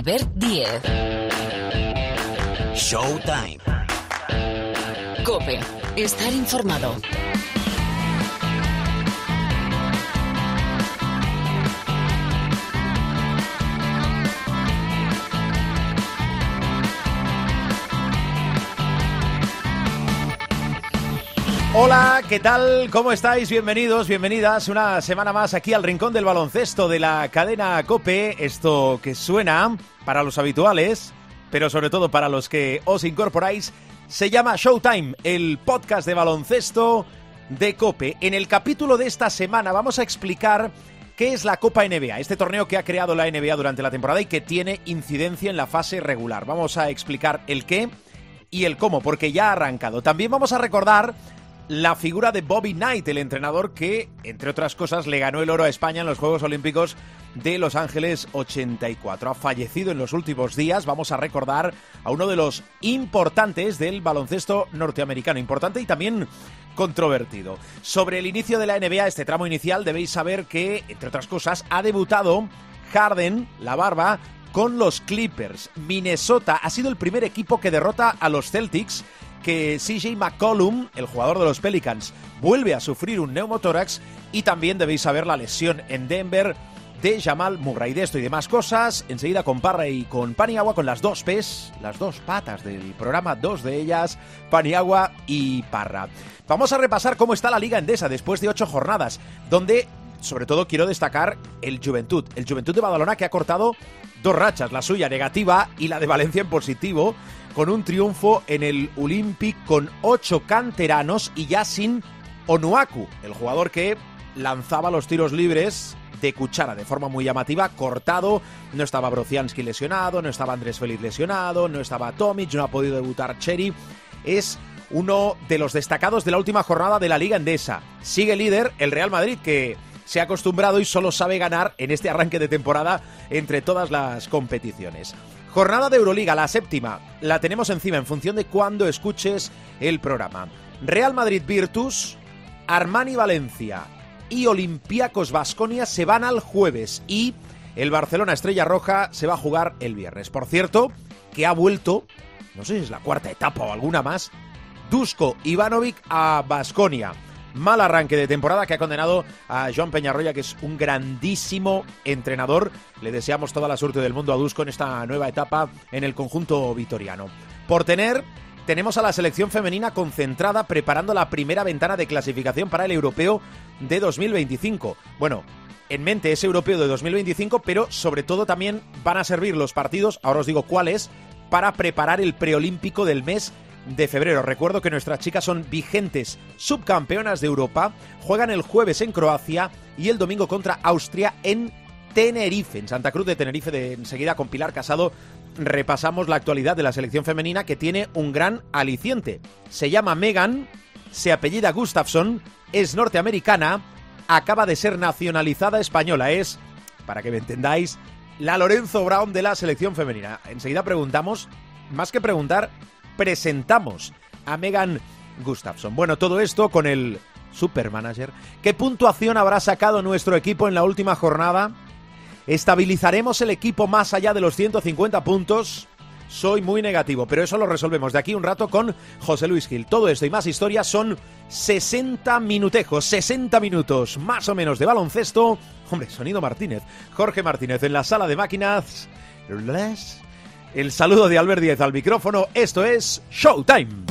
Albert Diez. Showtime. Cope. Estar informado. Hola, ¿qué tal? ¿Cómo estáis? Bienvenidos, bienvenidas una semana más aquí al Rincón del Baloncesto de la cadena Cope. Esto que suena para los habituales, pero sobre todo para los que os incorporáis, se llama Showtime, el podcast de baloncesto de Cope. En el capítulo de esta semana vamos a explicar qué es la Copa NBA, este torneo que ha creado la NBA durante la temporada y que tiene incidencia en la fase regular. Vamos a explicar el qué y el cómo, porque ya ha arrancado. También vamos a recordar la figura de Bobby Knight, el entrenador que, entre otras cosas, le ganó el oro a España en los Juegos Olímpicos de Los Ángeles 84. Ha fallecido en los últimos días. Vamos a recordar a uno de los importantes del baloncesto norteamericano. Importante y también controvertido. Sobre el inicio de la NBA, este tramo inicial, debéis saber que, entre otras cosas, ha debutado Harden, la barba, con los Clippers. Minnesota ha sido el primer equipo que derrota a los Celtics que CJ McCollum, el jugador de los Pelicans, vuelve a sufrir un neumotórax y también debéis saber la lesión en Denver de Jamal Murray. De esto y demás cosas, enseguida con Parra y con Paniagua, con las dos P's, las dos patas del programa, dos de ellas, Paniagua y Parra. Vamos a repasar cómo está la Liga Endesa después de ocho jornadas, donde sobre todo quiero destacar el Juventud. El Juventud de Badalona que ha cortado dos rachas, la suya negativa y la de Valencia en positivo con un triunfo en el Olympic con ocho canteranos y ya sin Onuaku, el jugador que lanzaba los tiros libres de cuchara de forma muy llamativa, cortado. No estaba Brociansky lesionado, no estaba Andrés Félix lesionado, no estaba Tomic, no ha podido debutar Cherry. Es uno de los destacados de la última jornada de la Liga Endesa. Sigue líder el Real Madrid, que se ha acostumbrado y solo sabe ganar en este arranque de temporada entre todas las competiciones. Jornada de Euroliga, la séptima. La tenemos encima en función de cuándo escuches el programa. Real Madrid Virtus, Armani Valencia y Olympiacos Basconia se van al jueves y el Barcelona Estrella Roja se va a jugar el viernes. Por cierto, que ha vuelto, no sé si es la cuarta etapa o alguna más, Dusko Ivanovic a Basconia mal arranque de temporada que ha condenado a Joan Peñarroya, que es un grandísimo entrenador. Le deseamos toda la suerte del mundo a Dusko en esta nueva etapa en el conjunto vitoriano. Por tener tenemos a la selección femenina concentrada preparando la primera ventana de clasificación para el europeo de 2025. Bueno, en mente ese europeo de 2025, pero sobre todo también van a servir los partidos, ahora os digo cuáles, para preparar el preolímpico del mes de febrero. Recuerdo que nuestras chicas son vigentes subcampeonas de Europa, juegan el jueves en Croacia y el domingo contra Austria en Tenerife, en Santa Cruz de Tenerife. De enseguida con Pilar Casado repasamos la actualidad de la selección femenina que tiene un gran aliciente. Se llama Megan, se apellida Gustafsson, es norteamericana, acaba de ser nacionalizada española. Es, para que me entendáis, la Lorenzo Brown de la selección femenina. Enseguida preguntamos, más que preguntar, presentamos a Megan Gustafson. Bueno, todo esto con el supermanager. ¿Qué puntuación habrá sacado nuestro equipo en la última jornada? ¿Estabilizaremos el equipo más allá de los 150 puntos? Soy muy negativo, pero eso lo resolvemos de aquí un rato con José Luis Gil. Todo esto y más historias son 60 minutejos, 60 minutos más o menos de baloncesto. Hombre, sonido Martínez. Jorge Martínez en la sala de máquinas. El saludo de Albert Díez al micrófono. Esto es Showtime.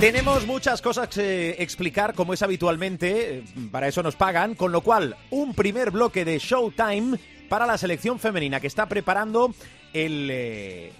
Tenemos muchas cosas que explicar, como es habitualmente, eh, para eso nos pagan, con lo cual, un primer bloque de Showtime para la selección femenina que está preparando el... Eh,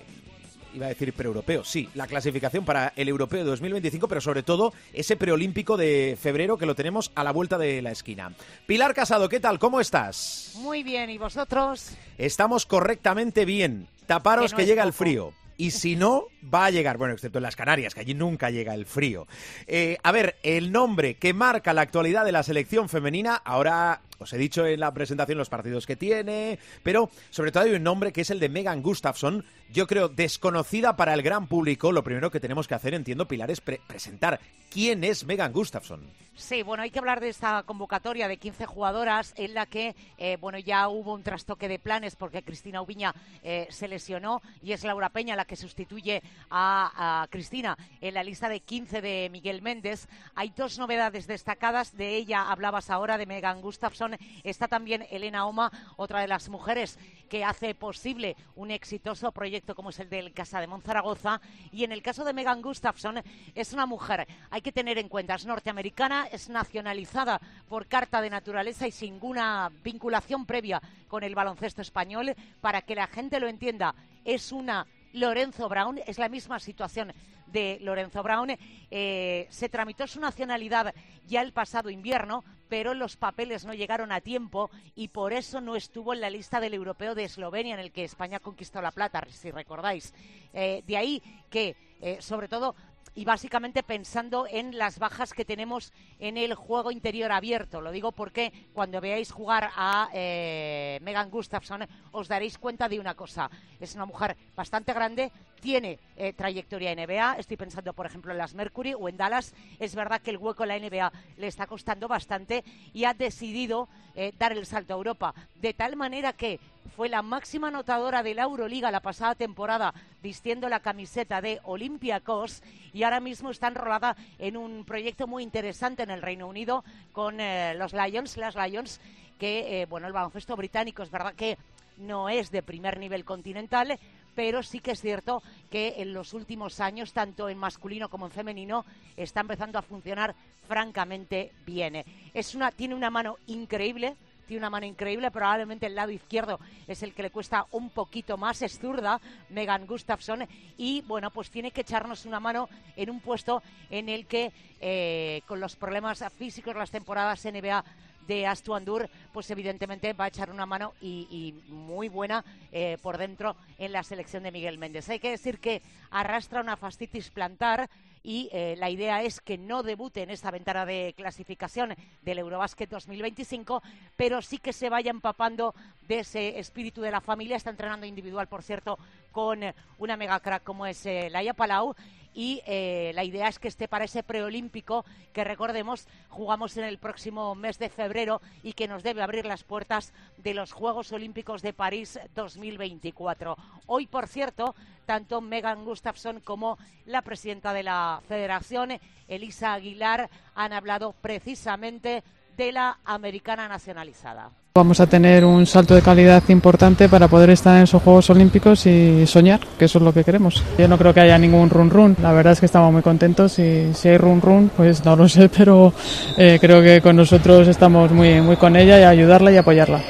iba a decir preeuropeo, sí, la clasificación para el europeo de 2025, pero sobre todo ese preolímpico de febrero que lo tenemos a la vuelta de la esquina. Pilar Casado, ¿qué tal? ¿Cómo estás? Muy bien, ¿y vosotros? Estamos correctamente bien. Taparos que, llega el frío y si no, va a llegar, bueno, excepto en las Canarias, que allí nunca llega el frío. Eh, a ver, el nombre que marca la actualidad de la selección femenina, ahora os he dicho en la presentación los partidos que tiene, pero sobre todo hay un nombre que es el de Megan Gustafson, yo creo desconocida para el gran público. Lo primero que tenemos que hacer, entiendo, Pilar, es presentar quién es Megan Gustafson. Sí, bueno, hay que hablar de esta convocatoria de 15 jugadoras en la que, eh, bueno, ya hubo un trastoque de planes porque Cristina Ubiña eh, se lesionó y es Laura Peña la que sustituye a, Cristina en la lista de 15 de Miguel Méndez. Hay dos novedades destacadas, de ella hablabas ahora, de Megan Gustafson. Está también Elena Oma, otra de las mujeres que hace posible un exitoso proyecto como es el del Casa de Monzaragoza. Y en el caso de Megan Gustafson, es una mujer, hay que tener en cuenta, es norteamericana, es nacionalizada por carta de naturaleza y sin ninguna vinculación previa con el baloncesto español. Para que la gente lo entienda, es una Lorenzo Brown, es la misma situación de Lorenzo Brown. Eh, se tramitó su nacionalidad ya el pasado invierno, pero los papeles no llegaron a tiempo y por eso no estuvo en la lista del europeo de Eslovenia en el que España conquistó la plata, si recordáis. Eh, de ahí que, eh, sobre todo, y básicamente pensando en las bajas que tenemos en el juego interior abierto. Lo digo porque cuando veáis jugar a eh, Megan Gustafson os daréis cuenta de una cosa. Es una mujer bastante grande, tiene eh, trayectoria en NBA. Estoy pensando, por ejemplo, en las Mercury o en Dallas. Es verdad que el hueco en la NBA le está costando bastante y ha decidido eh, dar el salto a Europa. De tal manera que fue la máxima anotadora de la Euroliga la pasada temporada vistiendo la camiseta de Olympiacos y ahora mismo está enrolada en un proyecto muy interesante en el Reino Unido con eh, los Lions, las Lions, que, bueno, el baloncesto británico es verdad que no es de primer nivel continental, pero sí que es cierto que en los últimos años, tanto en masculino como en femenino, está empezando a funcionar francamente bien. Es una, tiene una mano increíble, tiene una mano increíble, probablemente el lado izquierdo es el que le cuesta un poquito más, es zurda, Megan Gustafson, y bueno, pues tiene que echarnos una mano en un puesto en el que eh, con los problemas físicos las temporadas NBA de Astuandur, pues evidentemente va a echar una mano y, muy buena eh, por dentro en la selección de Miguel Méndez. Hay que decir que arrastra una fastitis plantar y eh, la idea es que no debute en esta ventana de clasificación del Eurobásquet 2025, pero sí que se vaya empapando de ese espíritu de la familia. Está entrenando individual, por cierto, con una mega crack como es eh, Laia Palau y eh, la idea es que esté para ese preolímpico que recordemos jugamos en el próximo mes de febrero y que nos debe abrir las puertas de los Juegos Olímpicos de París 2024. Hoy, por cierto, tanto Megan Gustafson como la presidenta de la Federación, Elisa Aguilar, han hablado precisamente de la americana nacionalizada. Vamos a tener un salto de calidad importante para poder estar en esos Juegos Olímpicos y soñar, que eso es lo que queremos. Yo no creo que haya ningún run run, la verdad es que estamos muy contentos y si hay run run, pues no lo sé, pero eh, creo que con nosotros estamos muy, muy con ella y ayudarla y apoyarla.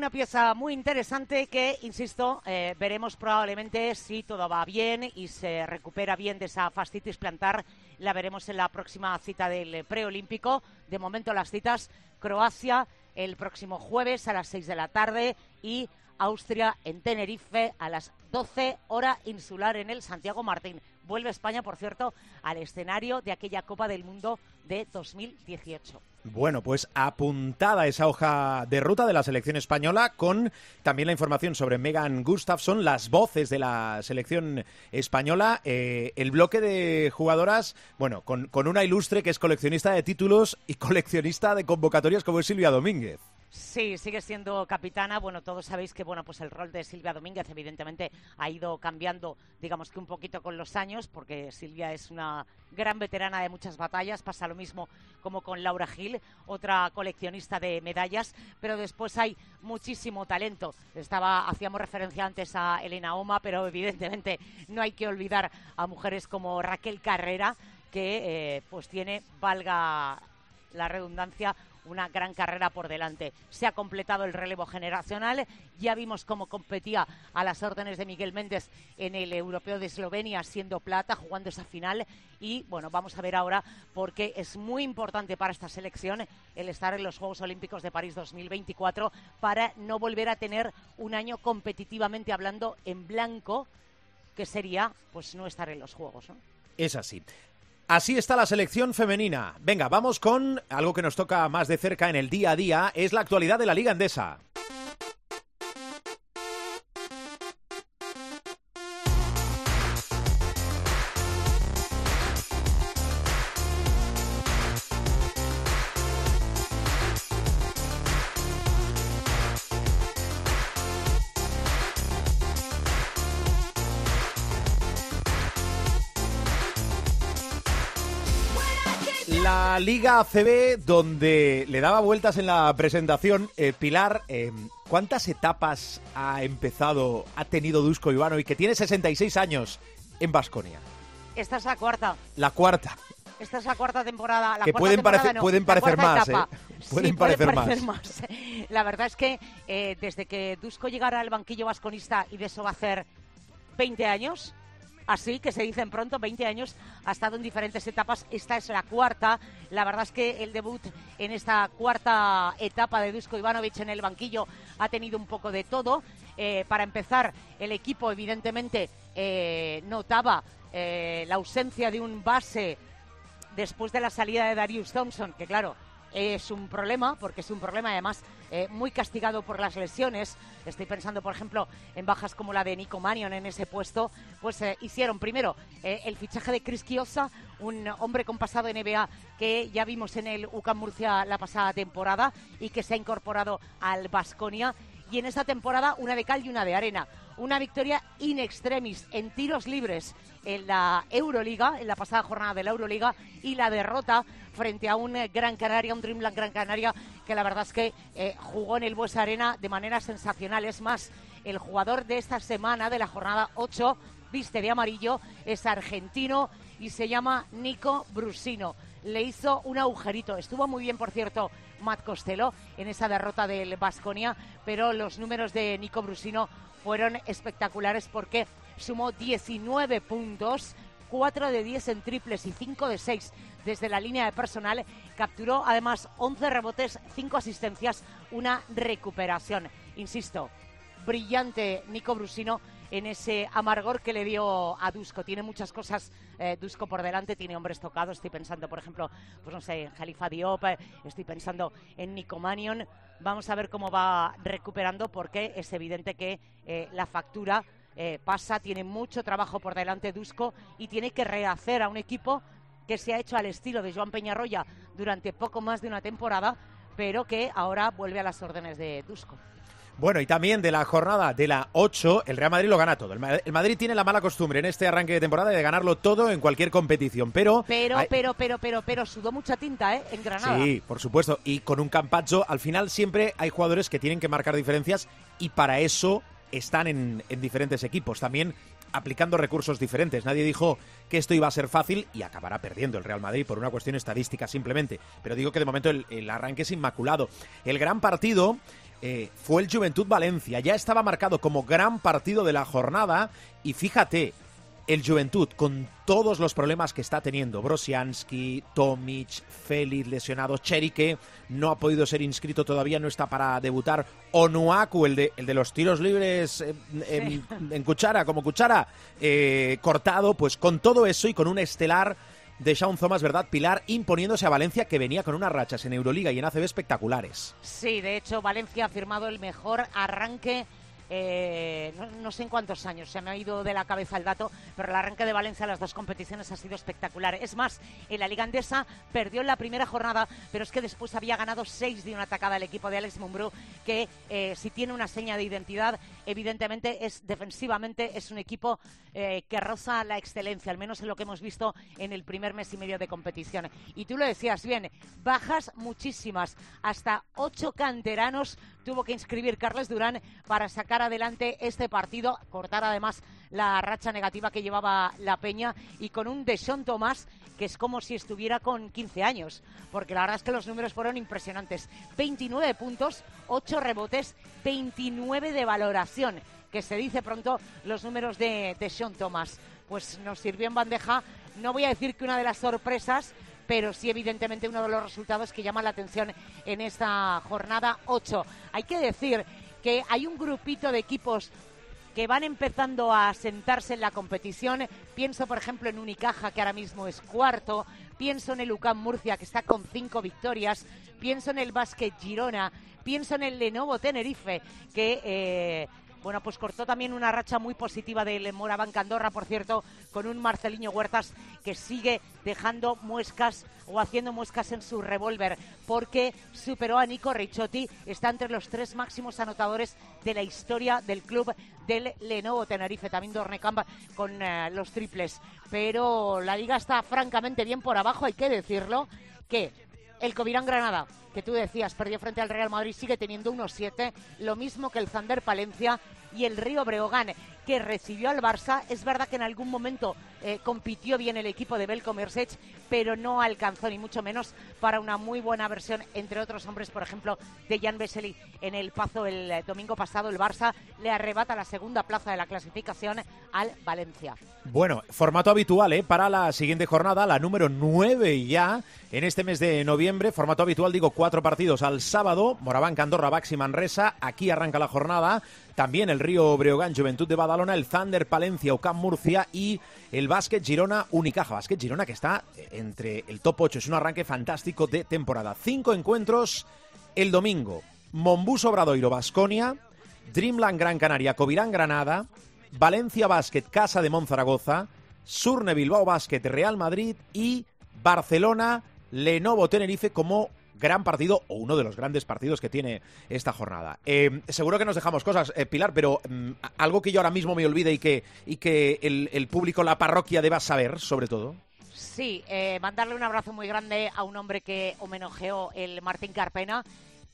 Una pieza muy interesante que, insisto, eh, veremos probablemente si todo va bien y se recupera bien de esa fastitis plantar. La veremos en la próxima cita del preolímpico. De momento las citas Croacia el próximo jueves a las 6 de la tarde y Austria en Tenerife a las 12 hora insular en el Santiago Martín. Vuelve España, por cierto, al escenario de aquella Copa del Mundo de 2018. Bueno, pues apuntada esa hoja de ruta de la selección española con también la información sobre Megan Gustafson, las voces de la selección española, eh, el bloque de jugadoras, bueno, con, con una ilustre que es coleccionista de títulos y coleccionista de convocatorias como es Silvia Domínguez. Sí, sigue siendo capitana. Bueno, todos sabéis que bueno, pues el rol de Silvia Domínguez evidentemente ha ido cambiando, digamos que un poquito con los años, porque Silvia es una gran veterana de muchas batallas. Pasa lo mismo como con Laura Gil, otra coleccionista de medallas, pero después hay muchísimo talento. Estaba hacíamos referencia antes a Elena Oma, pero evidentemente no hay que olvidar a mujeres como Raquel Carrera que eh, pues tiene valga la redundancia una gran carrera por delante. Se ha completado el relevo generacional. Ya vimos cómo competía a las órdenes de Miguel Méndez en el Europeo de Eslovenia, siendo plata, jugando esa final. Y bueno, vamos a ver ahora, porque es muy importante para esta selección el estar en los Juegos Olímpicos de París 2024 para no volver a tener un año competitivamente hablando en blanco que sería pues no estar en los juegos. ¿no? Es así. Así está la selección femenina. Venga, vamos con algo que nos toca más de cerca en el día a día, es la actualidad de la Liga Endesa. La Liga ACB, donde le daba vueltas en la presentación, eh, Pilar, eh, ¿cuántas etapas ha empezado, ha tenido Dusko Ivano y que tiene 66 años en Basconia? Esta es la cuarta. La cuarta. Esta es la cuarta temporada. La que cuarta pueden, temporada parecer, no, pueden parecer más. ¿eh? Pueden puede parecer, parecer más. más. La verdad es que eh, desde que Dusko llegara al banquillo vasconista, y de eso va a hacer 20 años, así que se dicen pronto, 20 años, ha estado en diferentes etapas. Esta es la cuarta. La verdad es que el debut en esta cuarta etapa de Dusko Ivanovic en el banquillo ha tenido un poco de todo. Eh, para empezar, el equipo evidentemente eh, notaba eh, la ausencia de un base después de la salida de Darius Thompson, que claro, es un problema, porque es un problema además eh, muy castigado por las lesiones. Estoy pensando, por ejemplo, en bajas como la de Nico Manion en ese puesto. Pues eh, hicieron primero eh, el fichaje de Chris Chiosa, un hombre con pasado NBA que ya vimos en el UCAM Murcia la pasada temporada y que se ha incorporado al Basconia. Y en esta temporada una de cal y una de arena. Una victoria in extremis en tiros libres en la Euroliga, en la pasada jornada de la Euroliga, y la derrota frente a un eh, Gran Canaria, un Dreamland Gran Canaria, que la verdad es que eh, jugó en el Buesa Arena de manera sensacional. Es más, el jugador de esta semana, de la jornada 8, viste de amarillo, es argentino y se llama Nico Brusino. Le hizo un agujerito. Estuvo muy bien, por cierto, Matt Costello en esa derrota del Basconia, pero los números de Nico Brusino fueron espectaculares porque sumó 19 puntos, 4 de 10 en triples y 5 de 6 desde la línea de personal. Capturó además 11 rebotes, 5 asistencias, una recuperación. Insisto, brillante Nico Brusino en ese amargor que le dio a Dusko. Tiene muchas cosas eh, Dusko por delante, tiene hombres tocados. Estoy pensando, por ejemplo, pues no sé, en Jalifa Diop, eh, estoy pensando en Nico Manion. Vamos a ver cómo va recuperando porque es evidente que eh, la factura pasa, tiene mucho trabajo por delante Dusko y tiene que rehacer a un equipo que se ha hecho al estilo de Joan Peñarroya durante poco más de una temporada, pero que ahora vuelve a las órdenes de Dusko. Bueno, y también de la jornada de la 8, el Real Madrid lo gana todo. El Ma- el Madrid tiene la mala costumbre en este arranque de temporada de ganarlo todo en cualquier competición, pero... Pero, hay- pero, pero, pero, pero sudó mucha tinta, ¿eh? En Granada. Sí, por supuesto. Y con un Campazzo, al final siempre hay jugadores que tienen que marcar diferencias y para eso están en, en diferentes equipos. También aplicando recursos diferentes. Nadie dijo que esto iba a ser fácil y acabará perdiendo el Real Madrid por una cuestión estadística simplemente. Pero digo que de momento el, el arranque es inmaculado. El gran partido eh, fue el Juventud Valencia. Ya estaba marcado como gran partido de la jornada y fíjate, el Juventud, con todos los problemas que está teniendo, Brosiansky, Tomic, Félix lesionado, Cherike no ha podido ser inscrito todavía, no está para debutar, Onuaku, el de, el de los tiros libres eh, en, en cuchara, como cuchara, eh, cortado, pues con todo eso y con un estelar de Shaun Thomas, ¿verdad? Pilar imponiéndose a Valencia que venía con unas rachas en Euroliga y en ACB espectaculares. Sí, de hecho, Valencia ha firmado el mejor arranque. Eh, no, sé en cuántos años, se me ha ido de la cabeza el dato, pero el arranque de Valencia en las dos competiciones ha sido espectacular. Es más, en la Liga Andesa perdió en la primera jornada, pero es que después había ganado seis de una atacada el equipo de Alex Mumbrú, que eh, si tiene una seña de identidad, evidentemente es defensivamente, es un equipo eh, que roza la excelencia, al menos en lo que hemos visto en el primer mes y medio de competición. Y tú lo decías bien, bajas muchísimas, hasta ocho canteranos tuvo que inscribir Carles Durán para sacar adelante este partido, cortar además la racha negativa que llevaba la Peña y con un Deshaun Tomás que es como si estuviera con 15 años, porque la verdad es que los números fueron impresionantes. 29 puntos, 8 rebotes, 29 de valoración, que se dice pronto los números de, de Sean Thomas. Pues nos sirvió en bandeja, no voy a decir que una de las sorpresas, pero sí evidentemente uno de los resultados que llama la atención en esta jornada 8. Hay que decir que hay un grupito de equipos que van empezando a sentarse en la competición. Pienso, por ejemplo, en Unicaja, que ahora mismo es cuarto. Pienso en el UCAM Murcia, que está con cinco victorias. Pienso en el Básquet Girona. Pienso en el Lenovo Tenerife, que eh, bueno, pues cortó también una racha muy positiva del Moraván Candorra, por cierto, con un Marceliño Huertas que sigue dejando muescas o haciendo muescas en su revólver, porque superó a Nico Ricciotti, está entre los tres máximos anotadores de la historia del club del Lenovo Tenerife, también Dornecamp con eh, los triples. Pero la liga está francamente bien por abajo, hay que decirlo, que el Covirán Granada, que tú decías, perdió frente al Real Madrid, sigue teniendo unos 7, lo mismo que el Zander Palencia y el Río Breogán, que recibió al Barça. Es verdad que en algún momento eh, compitió bien el equipo de Belko pero no alcanzó ni mucho menos para una muy buena versión, entre otros hombres, por ejemplo, de Jan Vesely en el Pazo el eh, domingo pasado. El Barça le arrebata la segunda plaza de la clasificación al Valencia. Bueno, formato habitual ¿eh? para la siguiente jornada, la número 9 ya, en este mes de noviembre. Formato habitual, digo, cuatro partidos al sábado. Moraván, Candorra, Baxi, Manresa. Aquí arranca la jornada. También el Río Breogán, Juventud de Badalona, el Thunder Palencia, Ocam Murcia y el Básquet Girona, Unicaja. Básquet Girona que está entre el top 8. Es un arranque fantástico de temporada. Cinco encuentros el domingo. Mombus Obradoiro, Basconia. Dreamland Gran Canaria, Covirán Granada. Valencia Básquet, Casa de Monzaragoza. Surne Bilbao Básquet, Real Madrid. Y Barcelona, Lenovo Tenerife como gran partido o uno de los grandes partidos que tiene esta jornada. Eh, seguro que nos dejamos cosas, eh, Pilar, pero mm, algo que yo ahora mismo me olvide y que, y que el, público, la parroquia deba saber, sobre todo. Sí, eh, mandarle un abrazo muy grande a un hombre que homenajeó el Martín Carpena,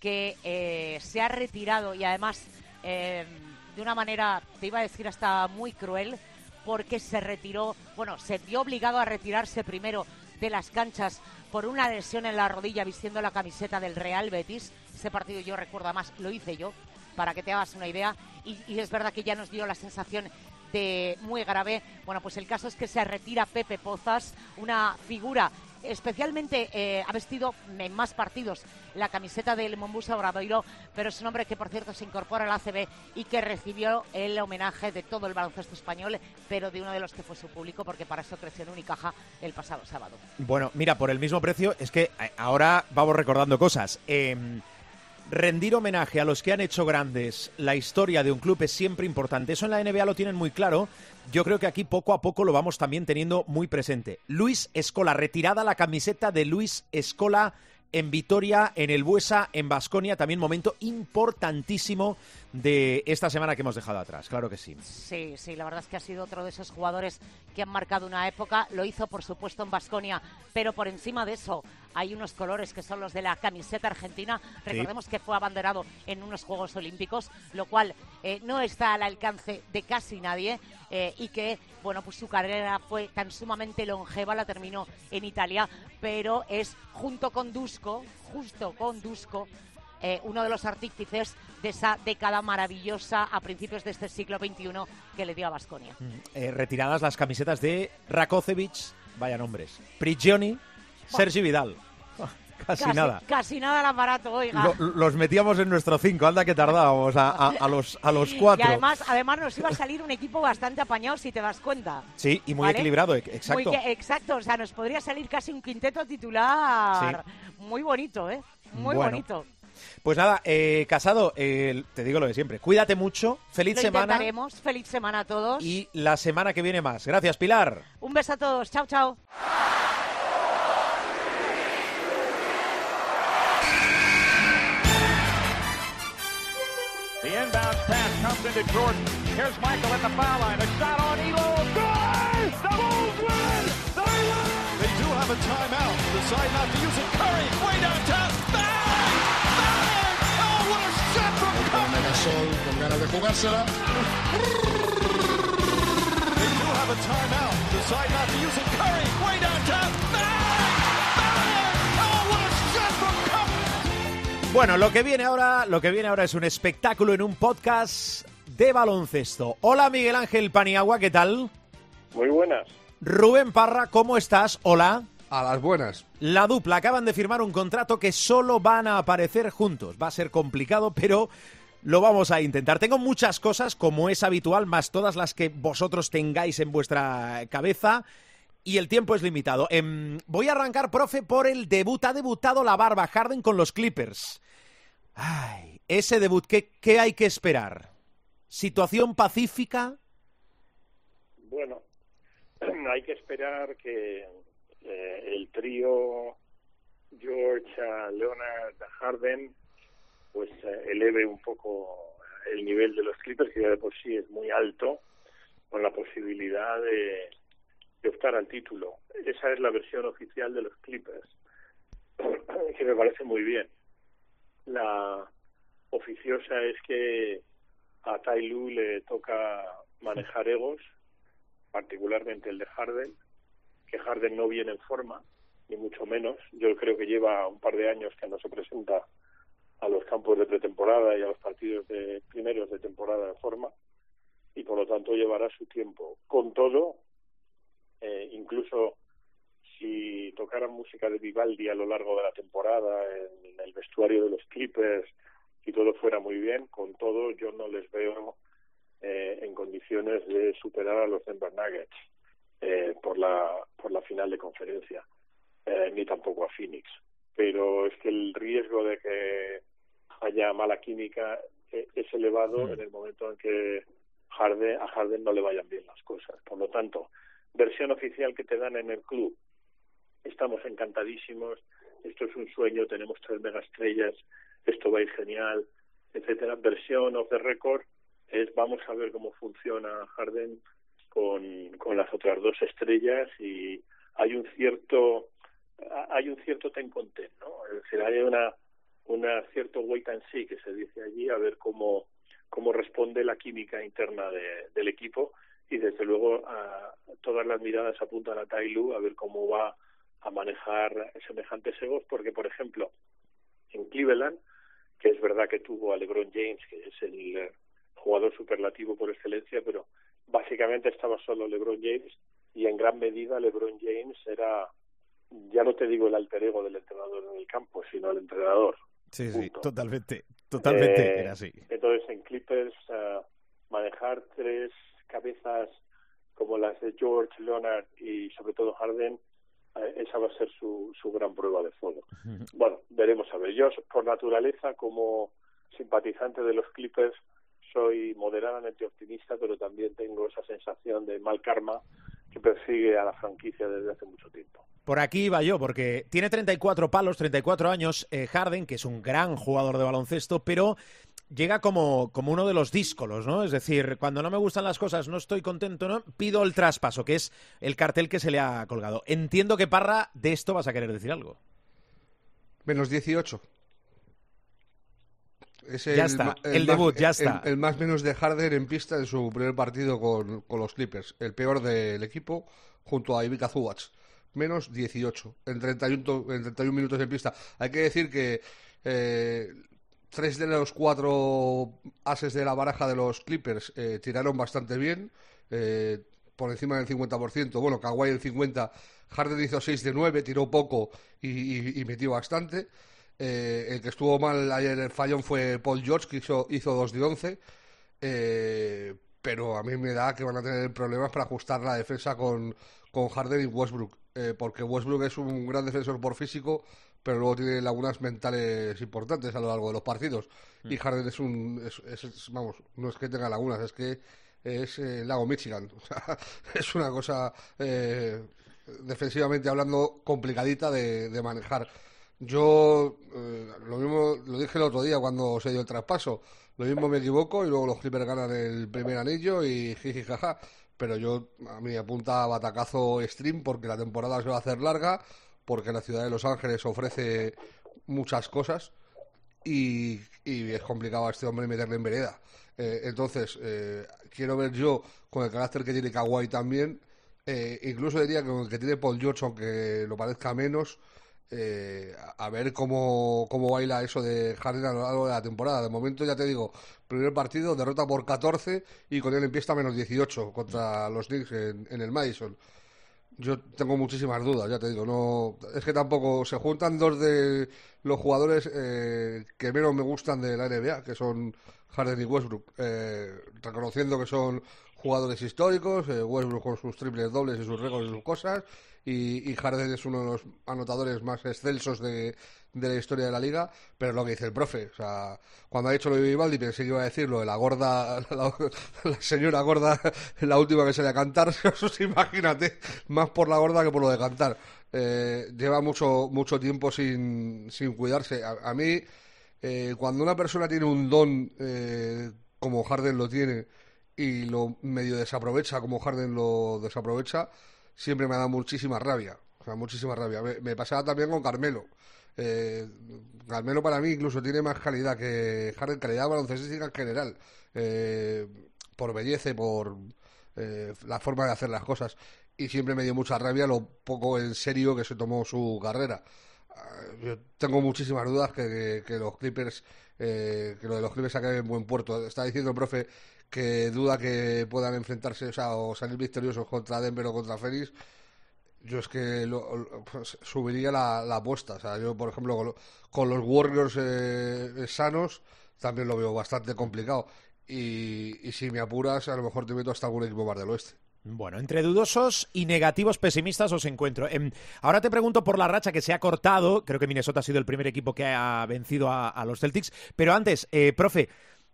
que se ha retirado y además de una manera, te iba a decir hasta muy cruel, porque se retiró, bueno, se vio obligado a retirarse primero de las canchas por una lesión en la rodilla vistiendo la camiseta del Real Betis. Ese partido yo recuerdo más, lo hice yo, para que te hagas una idea. Y, y, es verdad que ya nos dio la sensación de muy grave. Bueno, pues el caso es que se retira Pepe Pozas, una figura especialmente eh, ha vestido en más partidos la camiseta del Mombusa Obradoiro, pero es un hombre que, por cierto, se incorpora al ACB y que recibió el homenaje de todo el baloncesto español, pero de uno de los que fue su público, porque para eso creció en Unicaja el pasado sábado. Bueno, mira, por el mismo precio, es que eh, ahora vamos recordando cosas. Em, rendir homenaje a los que han hecho grandes la historia de un club es siempre importante. Eso en la NBA lo tienen muy claro. Yo creo que aquí poco a poco lo vamos también teniendo muy presente. Luis Escola, retirada la camiseta de Luis Escola en Vitoria, en el Buesa, en Basconia, también momento importantísimo de esta semana que hemos dejado atrás, claro que sí. Sí, sí, la verdad es que ha sido otro de esos jugadores que han marcado una época, lo hizo por supuesto en Basconia, pero por encima de eso hay unos colores que son los de la camiseta argentina, recordemos que fue abanderado en unos Juegos Olímpicos, lo cual eh, no está al alcance de casi nadie eh, y que, bueno, pues su carrera fue tan sumamente longeva, la terminó en Italia, pero es junto con Dusko, justo con Dusko, eh, uno de los artífices de esa década maravillosa a principios de este siglo XXI que le dio a Basconia. Mm, eh, retiradas las camisetas de Rakocevic, vaya nombres, Prigioni, Sergi Vidal. Casi, nada. Casi nada el aparato, oiga. los metíamos en nuestro 5, anda que tardábamos a, los, a los cuatro. Y además, además nos iba a salir un equipo bastante apañado, si te das cuenta. Sí, y muy equilibrado, exacto. exacto, o sea, nos podría salir casi un quinteto titular. Muy bonito, ¿eh? Muy bonito. Pues nada, eh, Casado, te digo lo de siempre. Cuídate mucho, feliz semana. feliz semana a todos. Y la semana que viene más. Gracias, Pilar. Un beso a todos, chao, chao. The inbound pass comes into Jordan. Here's Michael at the foul line. A shot on Elo. Good! The Bulls win! They win! They do have a timeout. Decide not to use it. Curry way downtown. Gasol con ganas de jugársela. Downtown. Bueno, lo que viene ahora, lo que viene ahora es un espectáculo en un podcast de baloncesto. Hola Miguel Ángel Paniagua, ¿qué tal? Muy buenas. Rubén Parra, ¿cómo estás? Hola. A las buenas. La dupla acaban de firmar un contrato que solo van a aparecer juntos. Va a ser complicado, pero lo vamos a intentar. Tengo muchas cosas, como es habitual, más todas las que vosotros tengáis en vuestra cabeza. Y el tiempo es limitado. Em, voy a arrancar, profe, por el debut. Ha debutado la barba Harden con los Clippers. Ay, ese debut, ¿qué, qué hay que esperar? ¿Situación pacífica? Bueno, hay que esperar que eh, el trío George, Leonard, Harden, pues eh, eleve un poco el nivel de los Clippers, que ya de por sí es muy alto, con la posibilidad de, de optar al título. Esa es la versión oficial de los Clippers, que me parece muy bien. La oficiosa es que a Tai Lu le toca manejar egos, particularmente el de Harden, que Harden no viene en forma, ni mucho menos. Yo creo que lleva un par de años que no se presenta a los campos de pretemporada y a los partidos de primeros de temporada en forma y por lo tanto llevará su tiempo. Con todo, eh, incluso si tocaran música de Vivaldi a lo largo de la temporada en el vestuario de los Clippers y todo fuera muy bien, con todo yo no les veo eh, en condiciones de superar a los Denver Nuggets eh, por la por la final de conferencia eh, ni tampoco a Phoenix pero es que el riesgo de que haya mala química eh, es elevado mm. en el momento en que Harden, a Harden no le vayan bien las cosas por lo tanto versión oficial que te dan en el club estamos encantadísimos esto es un sueño tenemos tres megaestrellas esto va a ir genial etcétera versión of the record es vamos a ver cómo funciona Harden con, con las otras dos estrellas y hay un cierto hay un cierto ten con ten, ¿no? Es decir, hay una una cierto wait and see que se dice allí a ver cómo cómo responde la química interna de, del equipo y desde luego a, todas las miradas apuntan a Tailu a ver cómo va a manejar semejantes egos porque por ejemplo en Cleveland que es verdad que tuvo a LeBron James que es el jugador superlativo por excelencia, pero básicamente estaba solo LeBron James y en gran medida LeBron James era, ya no te digo el alter ego del entrenador en el campo, sino el entrenador. Sí, sí, totalmente, totalmente eh, era así. Entonces en Clippers uh, manejar tres cabezas como las de George, Leonard y sobre todo Harden, uh, esa va a ser su, su gran prueba de fuego. bueno, veremos a ver. Yo por naturaleza como simpatizante de los Clippers soy moderadamente optimista, pero también tengo esa sensación de mal karma que persigue a la franquicia desde hace mucho tiempo. Por aquí iba yo, porque tiene 34 palos, 34 años, eh, Harden, que es un gran jugador de baloncesto, pero llega como, como uno de los díscolos, ¿no? Es decir, cuando no me gustan las cosas, no estoy contento, ¿no? Pido el traspaso, que es el cartel que se le ha colgado. Entiendo que, Parra, de esto vas a querer decir algo. Menos 18 ya está, el, debut, ya está. El, más menos de Harden en pista en su primer partido con, los Clippers. El peor del equipo junto a Ivica Zubac. Menos 18 en 31, en 31 minutos en pista. Hay que decir que eh, tres de los cuatro ases de la baraja de los Clippers eh, tiraron bastante bien. Eh, por encima del 50%. Bueno, Kawhi el 50%. Harden hizo 6 de 9, tiró poco y metió bastante. Eh, el que estuvo mal ayer el fallón fue Paul George, que hizo, hizo 2 de 11. Eh, pero a mí me da que van a tener problemas para ajustar la defensa con, con Harden y Westbrook. Eh, porque Westbrook es un gran defensor por físico, pero luego tiene lagunas mentales importantes a lo largo de los partidos. Y mm. Harden es un. vamos, no es que tenga lagunas, es que es el lago Michigan. es una cosa, defensivamente hablando, complicadita de, de manejar. Yo eh, lo mismo lo dije el otro día cuando se dio el traspaso. Lo mismo me equivoco y luego los Clippers ganan el primer anillo y jiji jaja. Pero yo a mí apunta batacazo stream porque la temporada se va a hacer larga, porque la ciudad de Los Ángeles ofrece muchas cosas y, es complicado a este hombre meterle en vereda. Eh, entonces, eh, quiero ver yo con el carácter que tiene Kawhi también, incluso diría que con el que tiene Paul George, aunque lo parezca menos, eh, a ver cómo, cómo baila eso de Harden a lo largo de la temporada. De momento, ya te digo, primer partido, derrota por 14 y con él empieza menos 18 contra los Knicks en, el Madison. Yo tengo muchísimas dudas, ya te digo. no Es que tampoco se juntan dos de los jugadores eh, que menos me gustan de la NBA, que son Harden y Westbrook. Eh, reconociendo que son jugadores históricos, eh, Westbrook con sus triples dobles y sus récords y sus cosas, y, y Harden es uno de los anotadores más excelsos de, de la historia de la liga, pero lo que dice el profe, cuando ha dicho lo de Vivaldi pensé que iba a decir lo de la gorda, la, señora gorda, la última que sale a cantar, imagínate, más por la gorda que por lo de cantar. Eh, lleva mucho, mucho tiempo sin, sin cuidarse. A, mí, eh, cuando una persona tiene un don eh, como Harden lo tiene y lo medio desaprovecha como Harden lo desaprovecha, siempre me ha dado muchísima rabia. O sea, muchísima rabia. me pasaba también con Carmelo. Eh, Carmelo para mí incluso tiene más calidad que Harden, calidad baloncestística en general, eh, por belleza, por eh, la forma de hacer las cosas. Y siempre me dio mucha rabia lo poco en serio que se tomó su carrera. Ah, yo tengo muchísimas dudas que, los Clippers, eh, que lo de los Clippers acabe en buen puerto. Está diciendo el profe que duda que puedan enfrentarse, o salir victoriosos contra Denver o contra Phoenix yo es que pues, subiría la, apuesta. O sea, yo, por ejemplo, con, los Warriors eh, sanos, también lo veo bastante complicado. Y, si me apuras, a lo mejor te meto hasta algún equipo más del oeste. Bueno, entre dudosos y negativos pesimistas os encuentro. Em, ahora te pregunto por la racha que se ha cortado. Creo que Minnesota ha sido el primer equipo que ha vencido a, los Celtics. Pero antes, eh, profe,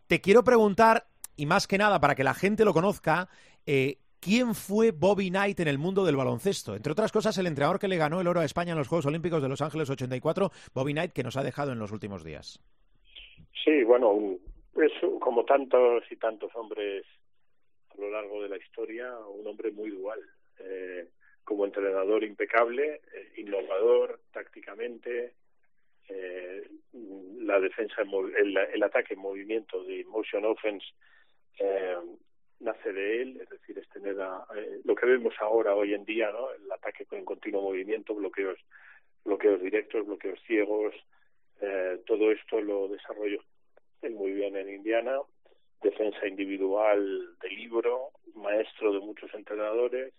te quiero preguntar, y más que nada para que la gente lo conozca, eh, ¿Quién fue Bobby Knight en el mundo del baloncesto? Entre otras cosas, el entrenador que le ganó el oro a España en los Juegos Olímpicos de Los Ángeles 84, Bobby Knight, que nos ha dejado en los últimos días. Sí, bueno, es como tantos y tantos hombres a lo largo de la historia, un hombre muy dual. Eh, como entrenador impecable, eh, innovador tácticamente, eh, la defensa, el, el, ataque en movimiento de motion offense eh, nace de él, es decir, es tener eh, lo que vemos ahora, hoy en día, ¿no? el ataque con continuo movimiento, bloqueos, bloqueos directos, bloqueos ciegos, eh, todo esto lo desarrolló él muy bien en Indiana, defensa individual de libro, maestro de muchos entrenadores,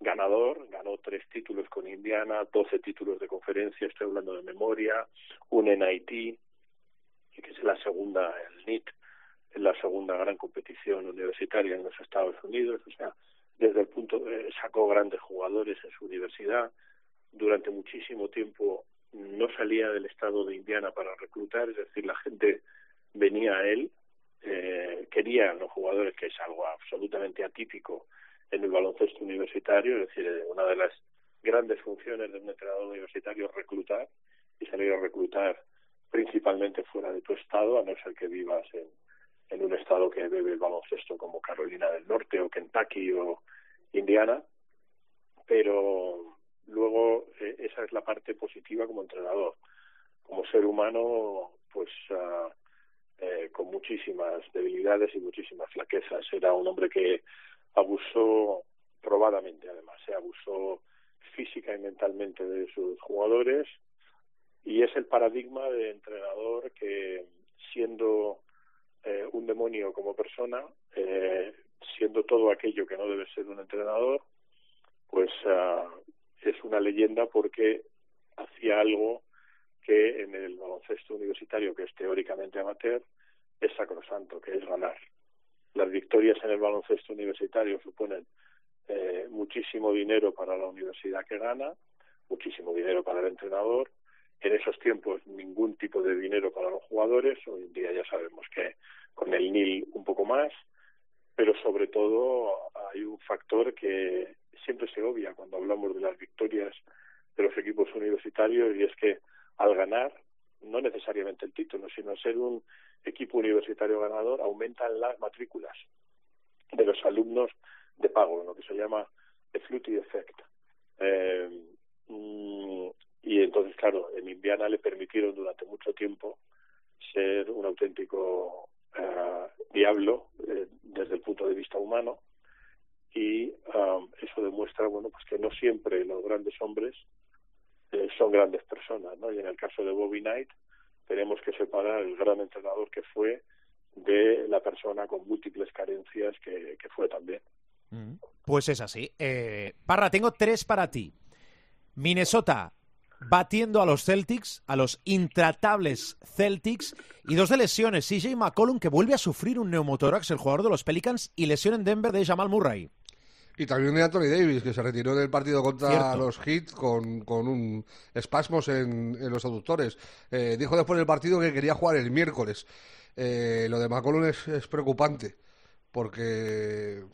ganador, ganó tres títulos con Indiana, doce títulos de conferencia, estoy hablando de memoria, un NIT, que es la segunda, el NIT, en la segunda gran competición universitaria en los Estados Unidos, o sea, desde el punto de, sacó grandes jugadores en su universidad, durante muchísimo tiempo no salía del estado de Indiana para reclutar, es decir, la gente venía a él, eh, quería los jugadores, que es algo absolutamente atípico en el baloncesto universitario, es decir, eh, una de las grandes funciones de un entrenador universitario es reclutar y salir a reclutar principalmente fuera de tu estado, a no ser que vivas en, en un estado que bebe el baloncesto como Carolina del Norte o Kentucky o Indiana, pero luego eh, esa es la parte positiva como entrenador. Como ser humano, pues uh, con muchísimas debilidades y muchísimas flaquezas. Era un hombre que abusó probadamente, además, se abusó física y mentalmente de sus jugadores y es el paradigma de entrenador que siendo eh, un demonio como persona, eh, siendo todo aquello que no debe ser un entrenador, pues uh, es una leyenda porque hacía algo que en el baloncesto universitario, que es teóricamente amateur, es sacrosanto, que es ganar. Las victorias en el baloncesto universitario suponen eh, muchísimo dinero para la universidad que gana, muchísimo dinero para el entrenador, en esos tiempos ningún tipo de dinero para los jugadores, hoy en día ya sabemos que con el NIL un poco más, pero sobre todo hay un factor que siempre se obvia cuando hablamos de las victorias de los equipos universitarios y es que al ganar, no necesariamente el título, sino ser un equipo universitario ganador, aumentan las matrículas de los alumnos de pago, lo que se llama the fluty effect. Eh, mm, y entonces, claro, en Indiana le permitieron durante mucho tiempo ser un auténtico uh, diablo eh, desde el punto de vista humano y um, eso demuestra bueno pues que no siempre los grandes hombres eh, son grandes personas no y en el caso de Bobby Knight tenemos que separar el gran entrenador que fue de la persona con múltiples carencias que, que fue también Mm, Pues es así. Eh, Parra, tengo tres para ti. Minnesota batiendo a los Celtics, a los intratables Celtics, y dos de lesiones. CJ McCollum, que vuelve a sufrir un neumotórax, el jugador de los Pelicans, y lesión en Denver de Jamal Murray. Y también de Anthony Davis, que se retiró del partido contra Cierto. los Heat con, con un espasmos en, en los aductores. Eh, dijo después del partido que quería jugar el miércoles. Eh, lo de McCollum es, es preocupante, porque...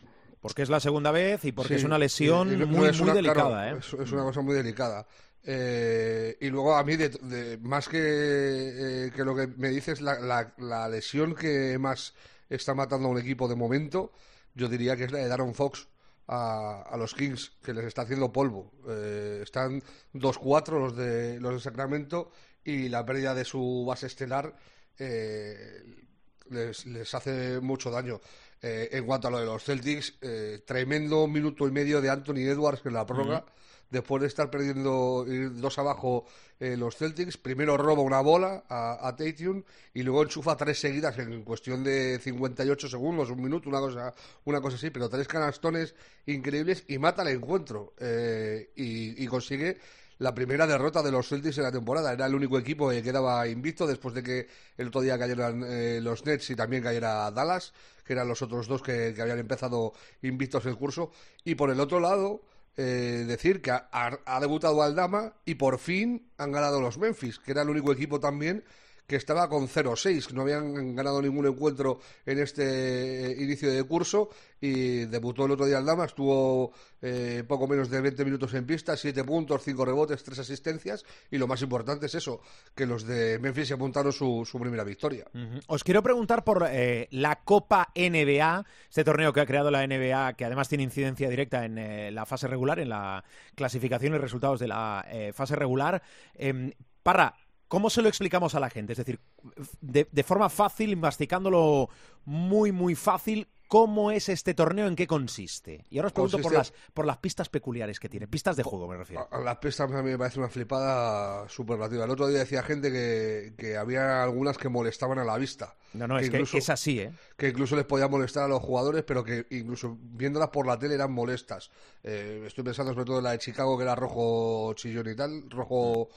Porque es la segunda vez y porque sí, es una lesión y- y no- no muy, es muy delicada. claro, ¿eh? es, es una cosa muy delicada. Eh, y luego a mí, de- de- más que, eh, que lo que me dices, la, la, lesión que más está matando a un equipo de momento, yo diría que es la de Darren Fox a, a los Kings, que les está haciendo polvo. Eh, están 2-4 los de, los de Sacramento y la pérdida de su base estelar eh, les, les hace mucho daño. En cuanto a lo de los Celtics, tremendo minuto y medio de Anthony Edwards en la prórroga. Después de estar perdiendo dos abajo eh, los Celtics, primero roba una bola a, a Tatum y luego enchufa tres seguidas en cuestión de 58 segundos, un minuto, una cosa, una cosa así, pero tres canastones increíbles y mata el encuentro eh, y, y consigue la primera derrota de los Celtics en la temporada. Era el único equipo que quedaba invicto después de que el otro día cayeran eh, los Nets y también cayera Dallas, que eran los otros dos que, que habían empezado invictos el curso. Y por el otro lado, eh, decir que ha, ha- debutado Aldama y por fin han ganado los Memphis, que era el único equipo también que estaba con 0-6, que no habían ganado ningún encuentro en este eh, inicio de curso y debutó el otro día Aldama, estuvo eh, poco menos de 20 minutos en pista, 7 puntos, 5 rebotes, 3 asistencias y lo más importante es eso, que los de Memphis se apuntaron su, primera victoria. Os quiero preguntar por eh, la Copa NBA, este torneo que ha creado la NBA, que además tiene incidencia directa en la fase regular, en la clasificación y resultados de la fase regular. Em, Parra, ¿cómo se lo explicamos a la gente? Es decir, de, de forma fácil, masticándolo muy, muy fácil, ¿cómo es este torneo? ¿En qué consiste? Y ahora os pregunto por las, por las pistas peculiares que tiene, pistas de juego me refiero. A- a Las pistas a mí me parece una flipada superlativa. El otro día decía gente que, que había algunas que molestaban a la vista. No, no, que es que es así, ¿eh? que incluso les podía molestar a los jugadores, pero que incluso viéndolas por la tele eran molestas. Eh, estoy pensando sobre todo en la de Chicago, que era rojo chillón y tal, rojo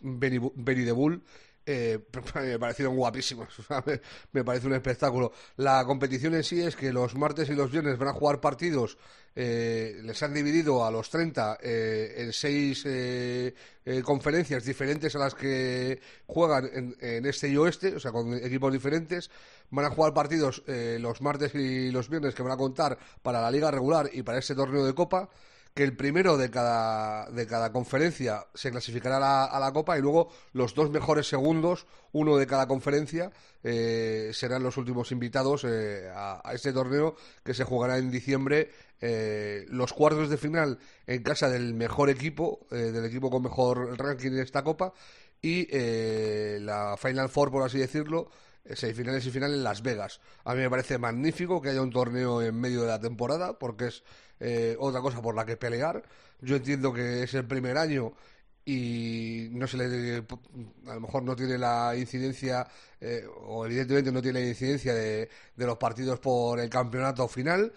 Bull. Eh, me parecieron guapísimos, me parece un espectáculo. La competición en sí es que los martes y los viernes van a jugar partidos, eh, les han dividido a los 30 eh, en seis eh, eh, conferencias diferentes a las que juegan en, en este y oeste, o sea, con equipos diferentes. Van a jugar partidos eh, los martes y los viernes que van a contar para la liga regular y para este torneo de copa que el primero de cada, de cada conferencia se clasificará a la, a la Copa y luego los dos mejores segundos, uno de cada conferencia, eh, serán los últimos invitados eh, a, este torneo que se jugará en diciembre. eh, los cuartos de final en casa del mejor equipo, eh, del equipo con mejor ranking en esta Copa y eh, la Final Four, por así decirlo, eh, semifinales y final en Las Vegas. A mí me parece magnífico que haya un torneo en medio de la temporada, porque es eh, otra cosa por la que pelear. Yo entiendo que es el primer año y no se le a lo mejor no tiene la incidencia eh, o evidentemente no tiene la incidencia de, de los partidos por el campeonato final